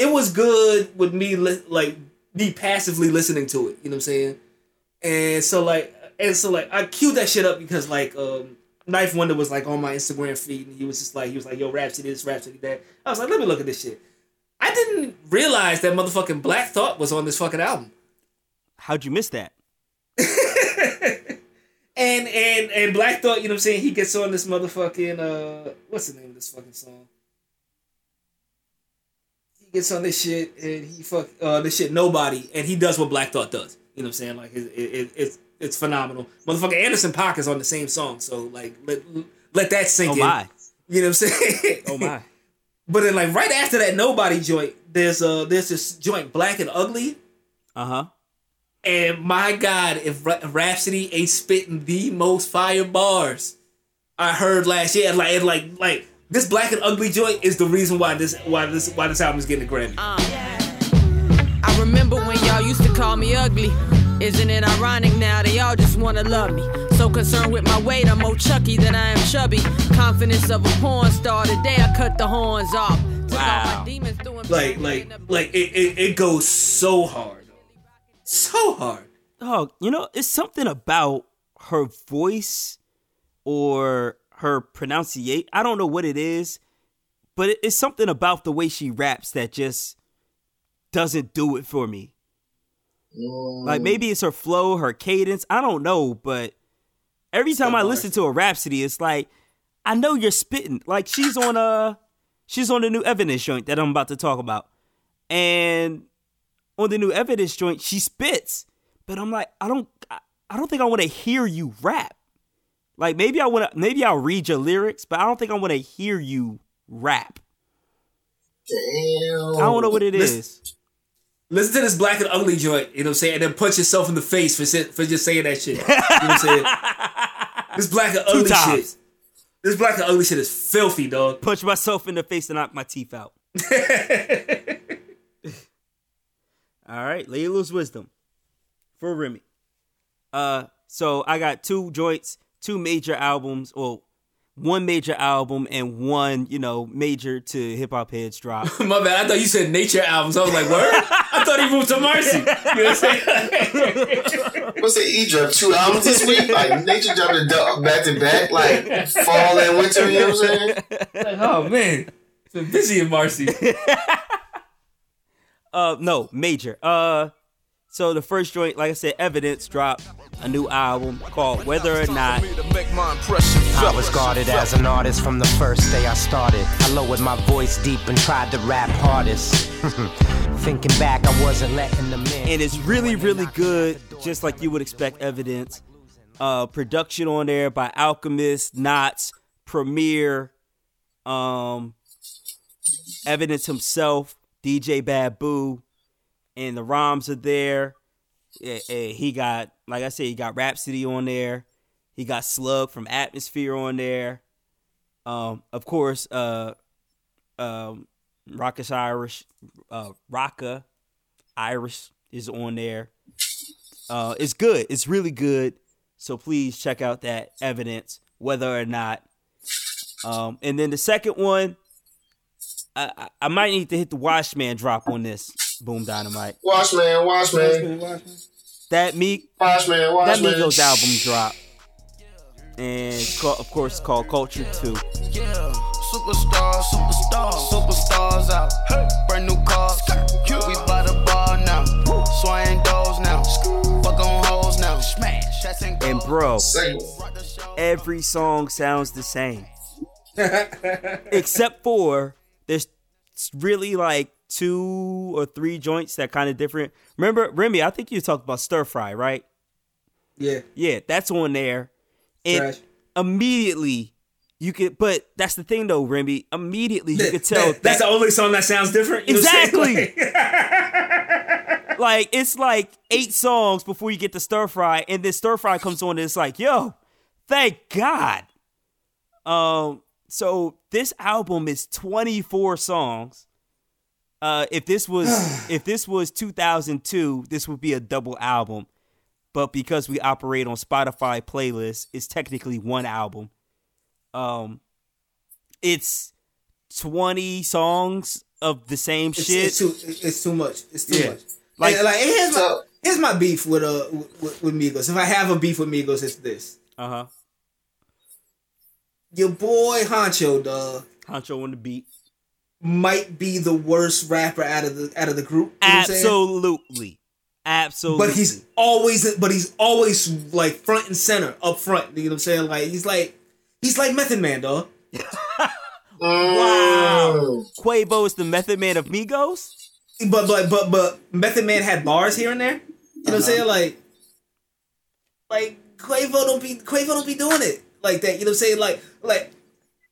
it was good with me li- like me passively listening to it you know what I'm saying? And so like and so like I queued that shit up because like um 9th Wonder was like on my Instagram feed and he was just like he was like yo Rapsody this Rapsody that. I was like let me look at this shit. I didn't realize that motherfucking Black Thought was on this fucking album. How'd you miss that? <laughs> and and and Black Thought you know what I'm saying? He gets on this motherfucking uh what's the name of this fucking song he gets on this shit and he fuck uh this shit nobody and he does what Black Thought does you know what I'm saying like it, it, it, it's it's phenomenal motherfucker Anderson Paak is on the same song so like let let that sink Oh in my. you know what I'm saying <laughs> Oh my. But then like right after that nobody joint, there's uh there's this joint Black and Ugly. Uh huh. And my God, if Ra- Rapsody ain't spitting the most fire bars I heard last year, like like like this Black and Ugly joint is the reason why this why this why this album is getting a Grammy. Uh. I remember when y'all used to call me ugly. Isn't it ironic now they all just wanna love me? So concerned with my weight, I'm more chucky than I am chubby. Confidence of a porn star. Today I cut the horns off. Took Wow. demons through like like like it, it, it goes so hard, so hard. Oh, you know, it's something about her voice or her pronunciation. I don't know what it is, but it- it's something about the way she raps that just doesn't do it for me. Like mm. maybe it's her flow, her cadence. I don't know, but every time I listen to a Rapsody, it's like I know you're spitting. Like she's on a she's on the new evidence joint that I'm about to talk about. And on the new evidence joint, she spits. But I'm like, I don't I don't think I want to hear you rap. Like maybe I want to maybe I'll read your lyrics, but I don't think I want to hear you rap. Damn. I don't know what it Listen- is. Listen to this Black and Ugly joint, you know what I'm saying, and then punch yourself in the face for for just saying that shit. You know what I'm saying? <laughs> this Black and Ugly shit. This Black and Ugly shit is filthy, dog. Punch myself in the face and knock my teeth out. <laughs> All right, Laila's wisdom for Remy. Uh, so I got two joints, two major albums, or one major album and one, you know, major to hip hop heads drop. <laughs> My bad. I thought you said nature albums. I was like, word? I thought he moved to Marcy. <laughs> You know what I'm saying? What's the E drop? Two albums this week? Like nature dropped a du- back to back, like fall and winter. You know what I'm saying? like, oh man, it's been busy in Marcy. <laughs> Uh, no, major. Uh, so the first joint, like I said, Evidence dropped a new album called Weather or Not. I was guarded as an artist from the first day I started. I lowered my voice deep and tried to rap hardest. <laughs> Thinking back, I wasn't letting them in. and it's really really good just like you would expect evidence uh production on there by alchemist Nottz premier um evidence himself dj babu and the roms are there eh, he got like i said he got Rapsody on there he got slug from atmosphere on there um of course uh um rockish irish uh rocka Irish is on there. Uh, it's good. It's really good. So please check out that evidence, Weather or Not. Um, and then the second one, I, I, I might need to hit the Watchman drop on this. Boom Dynamite. Watchman, Watchman, That Meek Watchman, that Watchman. Migos album drop. And of course, called Culture 2. Yeah, superstars, superstars, superstars out. Brand new cars, we by the bar now. Swaying doors now, fuck on hoes now. Smash, shots and And bro, Second. every song sounds the same. <laughs> Except for there's really like two or three joints that kind of different. Remember, Remy, I think you talked about stir fry, right? Yeah. Yeah, that's on there. And Trash. immediately you could but that's the thing though, Remy. Immediately you could tell That- that's that- the only song that sounds different. You know what I'm saying? Exactly. <laughs> Like- like it's like eight songs before you get to stir fry, and then stir fry comes on and it's like, yo, thank God. Um, so this album is 24 songs. Uh, if this was <sighs> if this was 2002, this would be a double album. But because we operate on Spotify playlists, it's technically one album. Um, it's 20 songs of the same It's, shit. it's too. It's too much. It's too Yeah. much. Like- Like, like here's my here's my beef with uh with, with Migos. If I have a beef with Migos, it's this. Uh huh. Your boy Huncho, dog, Huncho on the beat. Might be the worst rapper out of the out of the group. You know what I'm saying? Absolutely. Absolutely. But he's always but he's always like front and center up front. You know what I'm saying? Like he's like he's like Method Man, dog. <laughs> wow. Quavo is the Method Man of Migos. But but but but Method Man had bars here and there. You know what I'm uh-huh. saying? Like like Quavo don't be Quavo don't be doing it like that. You know what I'm saying? Like like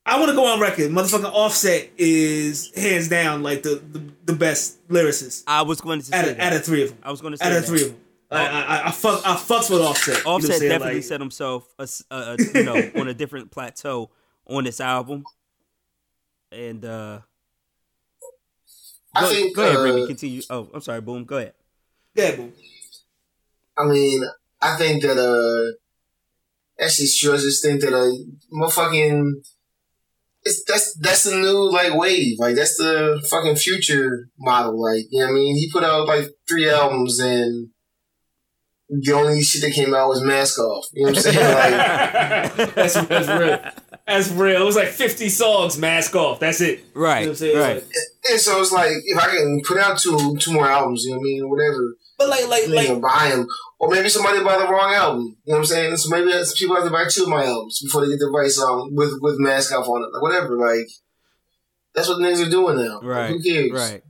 I want to go on record. Motherfucking Offset is hands down like the the, the best lyricist I was going to say out of, that. out of three of them. I was going to say Out of that. three of them. I, I, I, I fuck I fucks with Offset. You know Offset definitely Like, set himself, a s- a- a- you know, <laughs> on a different plateau on this album. And uh I go, think. go ahead, uh, Remy. Continue. Oh, I'm sorry. Boom. Go ahead. Yeah, boo. I mean, I think that uh, actually, sure, I just think that uh, motherfucking, it's that's that's the new like wave, like that's the fucking future model, like you know what I mean. He put out like three albums and. The only shit that came out was Mask Off. You know what I'm saying? <laughs> Like, That's, that's real. That's real. It was like 50 songs, mask off. That's it. Right. You know what I'm saying? right. Like- and so it's like if I can put out two two more albums, you know what I mean, whatever, but like, like, they like, buy them, or maybe somebody buy the wrong album. You know what I'm saying? So maybe that's- people have to buy two of my albums before they get the right song with with mask off on it, like whatever. Like that's what niggas are doing now. Like, Right. who cares? Right.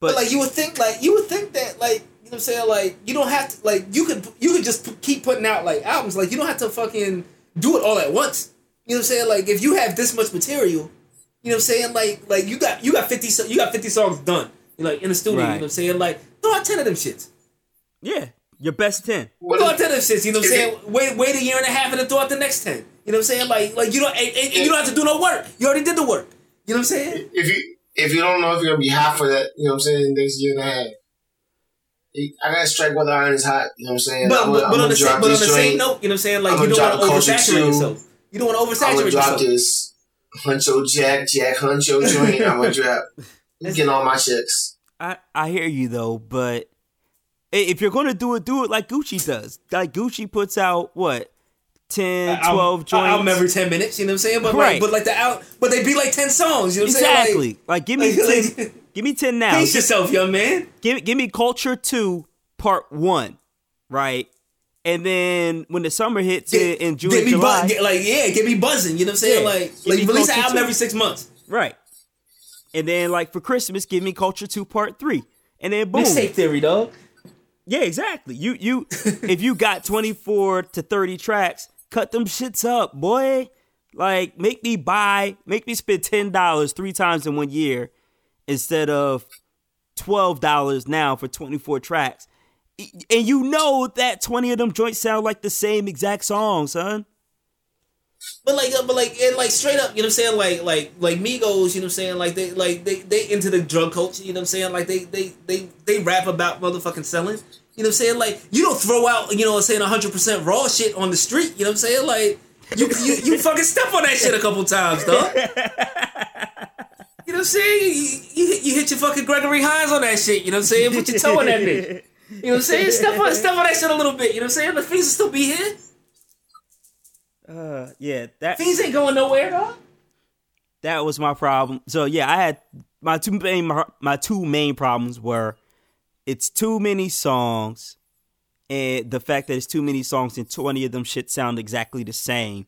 but But, like, you would think, like, you would think that, like, you know what I'm saying? Like, you don't have to, like, you could, you could just p- keep putting out like albums. Like, you don't have to fucking do it all at once. You know what I'm saying? Like, if you have this much material, you know what I'm saying? Like, like you got, you got 50, so- you got 50 songs done. You know, like in the studio. You know what I'm saying? Like, throw out 10 of them shits. yeah, your best 10. What throw out 10 of them shits. You know what I'm if saying? Wait, wait a year and a half and then throw out the next 10. You know what I'm saying? Like, like you don't, and, and you don't have to do no work. You already did the work. You know what I'm saying? if you if you don't know if you're gonna be hot for that, you know what I'm saying, next year and a half. I gotta strike while the iron is hot. You know what I'm saying? But, I'm but, gonna- but on the same, but on the same note, you know what I'm saying? Like I'm you don't want to oversaturate yourself. You don't want to I'm gonna drop yourself. this Huncho Jack Jack Huncho joint. I'm gonna <laughs> drop. I'm getting all my checks. I, I hear you though, but if you're gonna do it, do it like Gucci does. Like Gucci puts out what 10, 12 Album- joints. Album every ten minutes. You know what I'm saying? But Right. like, but like the out, but they be like ten songs. You know what I'm exactly. saying? Like, give me <laughs> like- 10, like- give me ten now. Like, pace yourself, young man. give give me Culture Two Part One, right? And then when the summer hits in, in June, get me July, bu- get, like yeah, get me buzzing. You know what I'm saying? Yeah. Like Give like me release an album too. every six months. right? And then like for Christmas, give me Culture Two Part Three, and then boom, Mixtape theory, dog. Yeah, exactly. You you if you got <laughs> 24 to 30 tracks, cut them shits up, boy. Like make me buy, make me spend $10 three times in one year instead of $12 now for 24 tracks. And you know that 20 of them joints sound like the same exact song, son. But like, uh, but like, and like straight up, you know what I'm saying? Like, like, like Migos, you know what I'm saying? Like they, like they, they into the drug culture, you know what I'm saying? Like they, they, they, they rap about motherfucking selling, you know what I'm saying? Like you don't throw out, you know what I'm saying, 100 percent raw shit on the street, you know what I'm saying? Like you, you, you fucking step on that shit a couple times, dog. You know what I'm saying? You, you, you hit your fucking Gregory Hines on that shit, you know what I'm saying? Put your toe on that bitch. You know what I'm saying? Step on, step on that shit a little bit, you know what I'm saying? The fiends will still be here. Uh yeah, that Fiends ain't going nowhere, dog. that was my problem. So yeah, I had my two main my two main problems were it's too many songs and the fact that it's too many songs and 20 of them shit sound exactly the same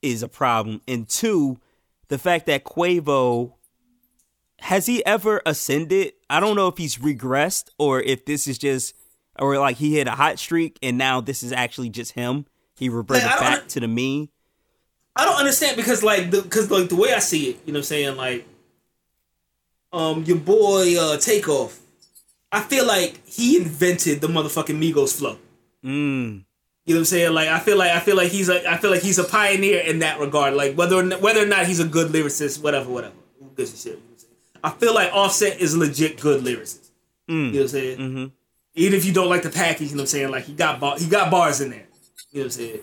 is a problem. And two, the fact that Quavo has he ever ascended? I don't know if he's regressed or if this is just or like he hit a hot streak and now this is actually just him. He reverted Like, back to the mean. I don't understand because like the because like the way I see it, you know what I'm saying, like um your boy uh Takeoff, I feel like he invented the motherfucking Migos flow. Mm. You know what I'm saying? Like I feel like I feel like he's a I feel like he's a pioneer in that regard. Like whether or not, whether or not he's a good lyricist, whatever, whatever. Who gives a shit? You know what I'm saying? I feel like Offset is a legit good lyricist. You know what I'm saying? Mm-hmm. Even if you don't like the package, you know what I'm saying? Like he got bar- he got bars in there. You know what I'm saying?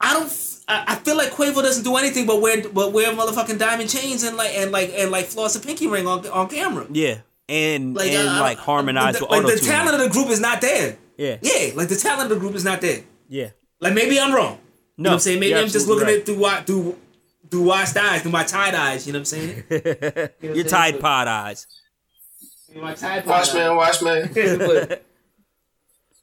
I don't. f- I, I feel like Quavo doesn't do anything but wear but wear motherfucking diamond chains and like and like and like floss a pinky ring on on camera. Yeah. And Like and I- like harmonize the, with like auto the talent of the group is not there. Yeah. Yeah, like the talent of the group is not there. Yeah. Like maybe I'm wrong. You know what I'm saying? Maybe I'm just looking right. at it through what through through washed eyes, through my tied eyes. You know what I'm saying? <laughs> You know what Your I'm saying? Tide But- Pod eyes. <laughs> My Tide Pod Watch eyes. man, watch man. <laughs>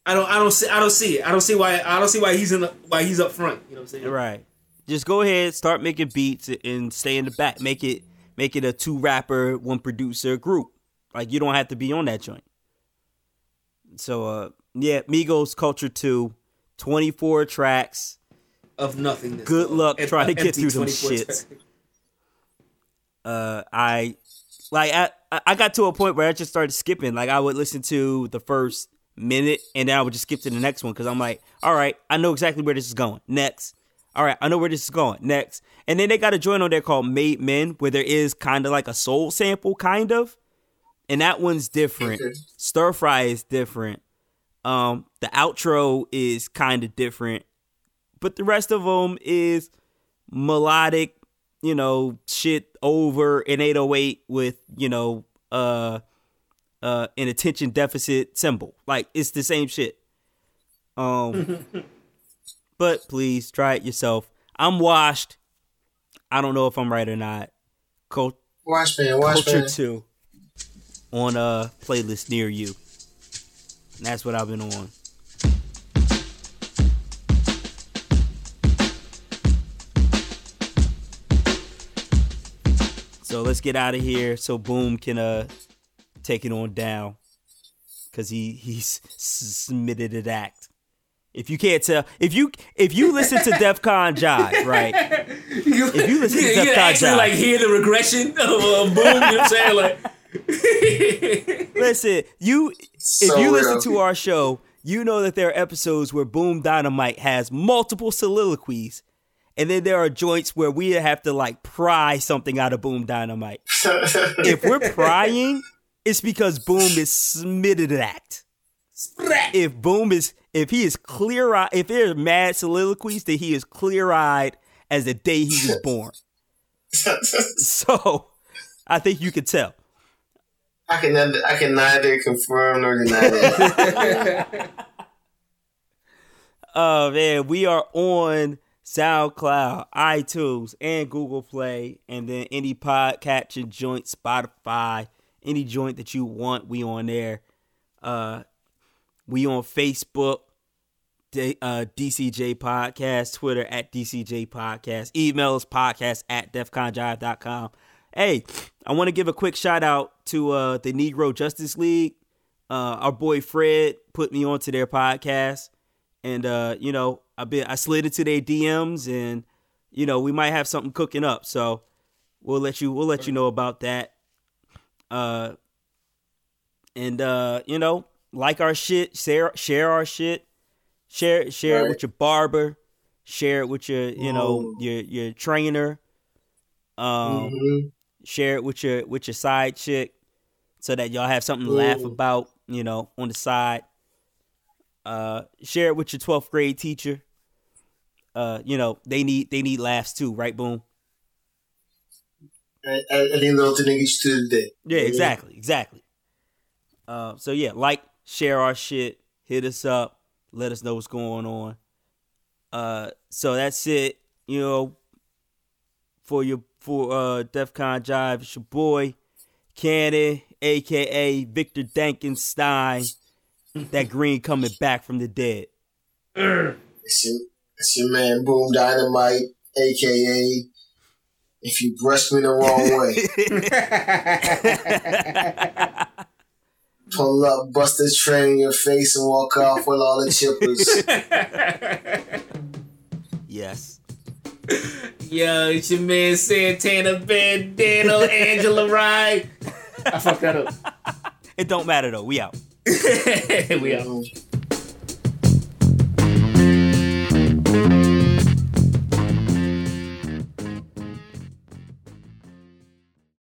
I don't I don't see I don't see it. I don't see why I don't see why he's in the, why he's up front. You know what I'm saying? Right. Just go ahead, start making beats and stay in the back. Make it make it a two rapper, one producer group. Like you don't have to be on that joint. So uh yeah, Migos Culture 2, 24 tracks. of nothingness. Good luck trying to get through them 24 shits. uh I like I I got to a point where I just started skipping. Like I would listen to the first minute and then I would just skip to the next one because I'm like, all right, I know exactly where this is going. Next. All right, I know where this is going. Next. And then they got a joint on there called Made Men where there is kind of like a soul sample, kind of. And that one's different. Stir fry is different. Um, the outro is kind of different, but the rest of them is melodic, you know, shit over an 808 with, you know, uh uh an attention deficit cymbal. Like it's the same shit. Um <laughs> but please try it yourself. I'm washed. I don't know if I'm right or not. Cult- Watch man, watch Culture man. 2 on a playlist near you. And that's what I've been on. So let's get out of here so Boom can uh take it on down cuz he he's submitted an act. If you can't tell, if you if you listen to DefCon Jive, right? If you listen to you, Def you actually Jive. like hear the regression of uh, boom. You know what I'm saying? Like, <laughs> Listen, you if So you listen to our show, you know that there are episodes where Boom Dynamite has multiple soliloquies, and then there are joints where we have to like pry something out of Boom Dynamite. <laughs> if we're prying, it's because Boom is submitted an act. If Boom is if he is clear eyed, if there's mad soliloquies, that he is clear eyed as the day he was born. <laughs> So I think you could tell. I can neither, I can neither confirm nor deny that. <laughs> Oh man, we are on SoundCloud, iTunes, and Google Play, and then any podcatching joint, Spotify, any joint that you want, we on there. Uh, we on Facebook, D- uh, DCJ Podcast, Twitter at DCJ Podcast, email us podcast at defconjive.com. Hey, I want to give a quick shout out to uh, the Negro Justice League. Uh, our boy Fred put me onto their podcast and uh, you know, I been I slid into their DMs, and you know, we might have something cooking up. So we'll let you we'll let you know about that. Uh, and uh, you know, like our shit, share share our shit, share share it with your barber, share it with your you know Ooh. your your trainer. Um, Mhm. share it with your with your side chick so that y'all have something to laugh about, you know, on the side. Uh share it with your 12th grade teacher. Uh, you know, they need they need laughs too, right? Boom. I, I, I didn't know what the niggas to today. Yeah, exactly, exactly. Uh, so yeah, like, share our shit, hit us up, let us know what's going on. Uh, so that's it. You know, for your for uh DefCon Jive, it's your boy Cannon, aka Victor Dankenstein. that green coming back from the dead. It's your, it's your man Boom Dynamite, aka if you brush me the wrong way, <laughs> pull up, bust a train in your face, and walk off with all the chippers. yes. Yo, it's your man Santana Bandana, Angela Rye. I fucked that up. It don't matter though. We out. <laughs> we out. Mm.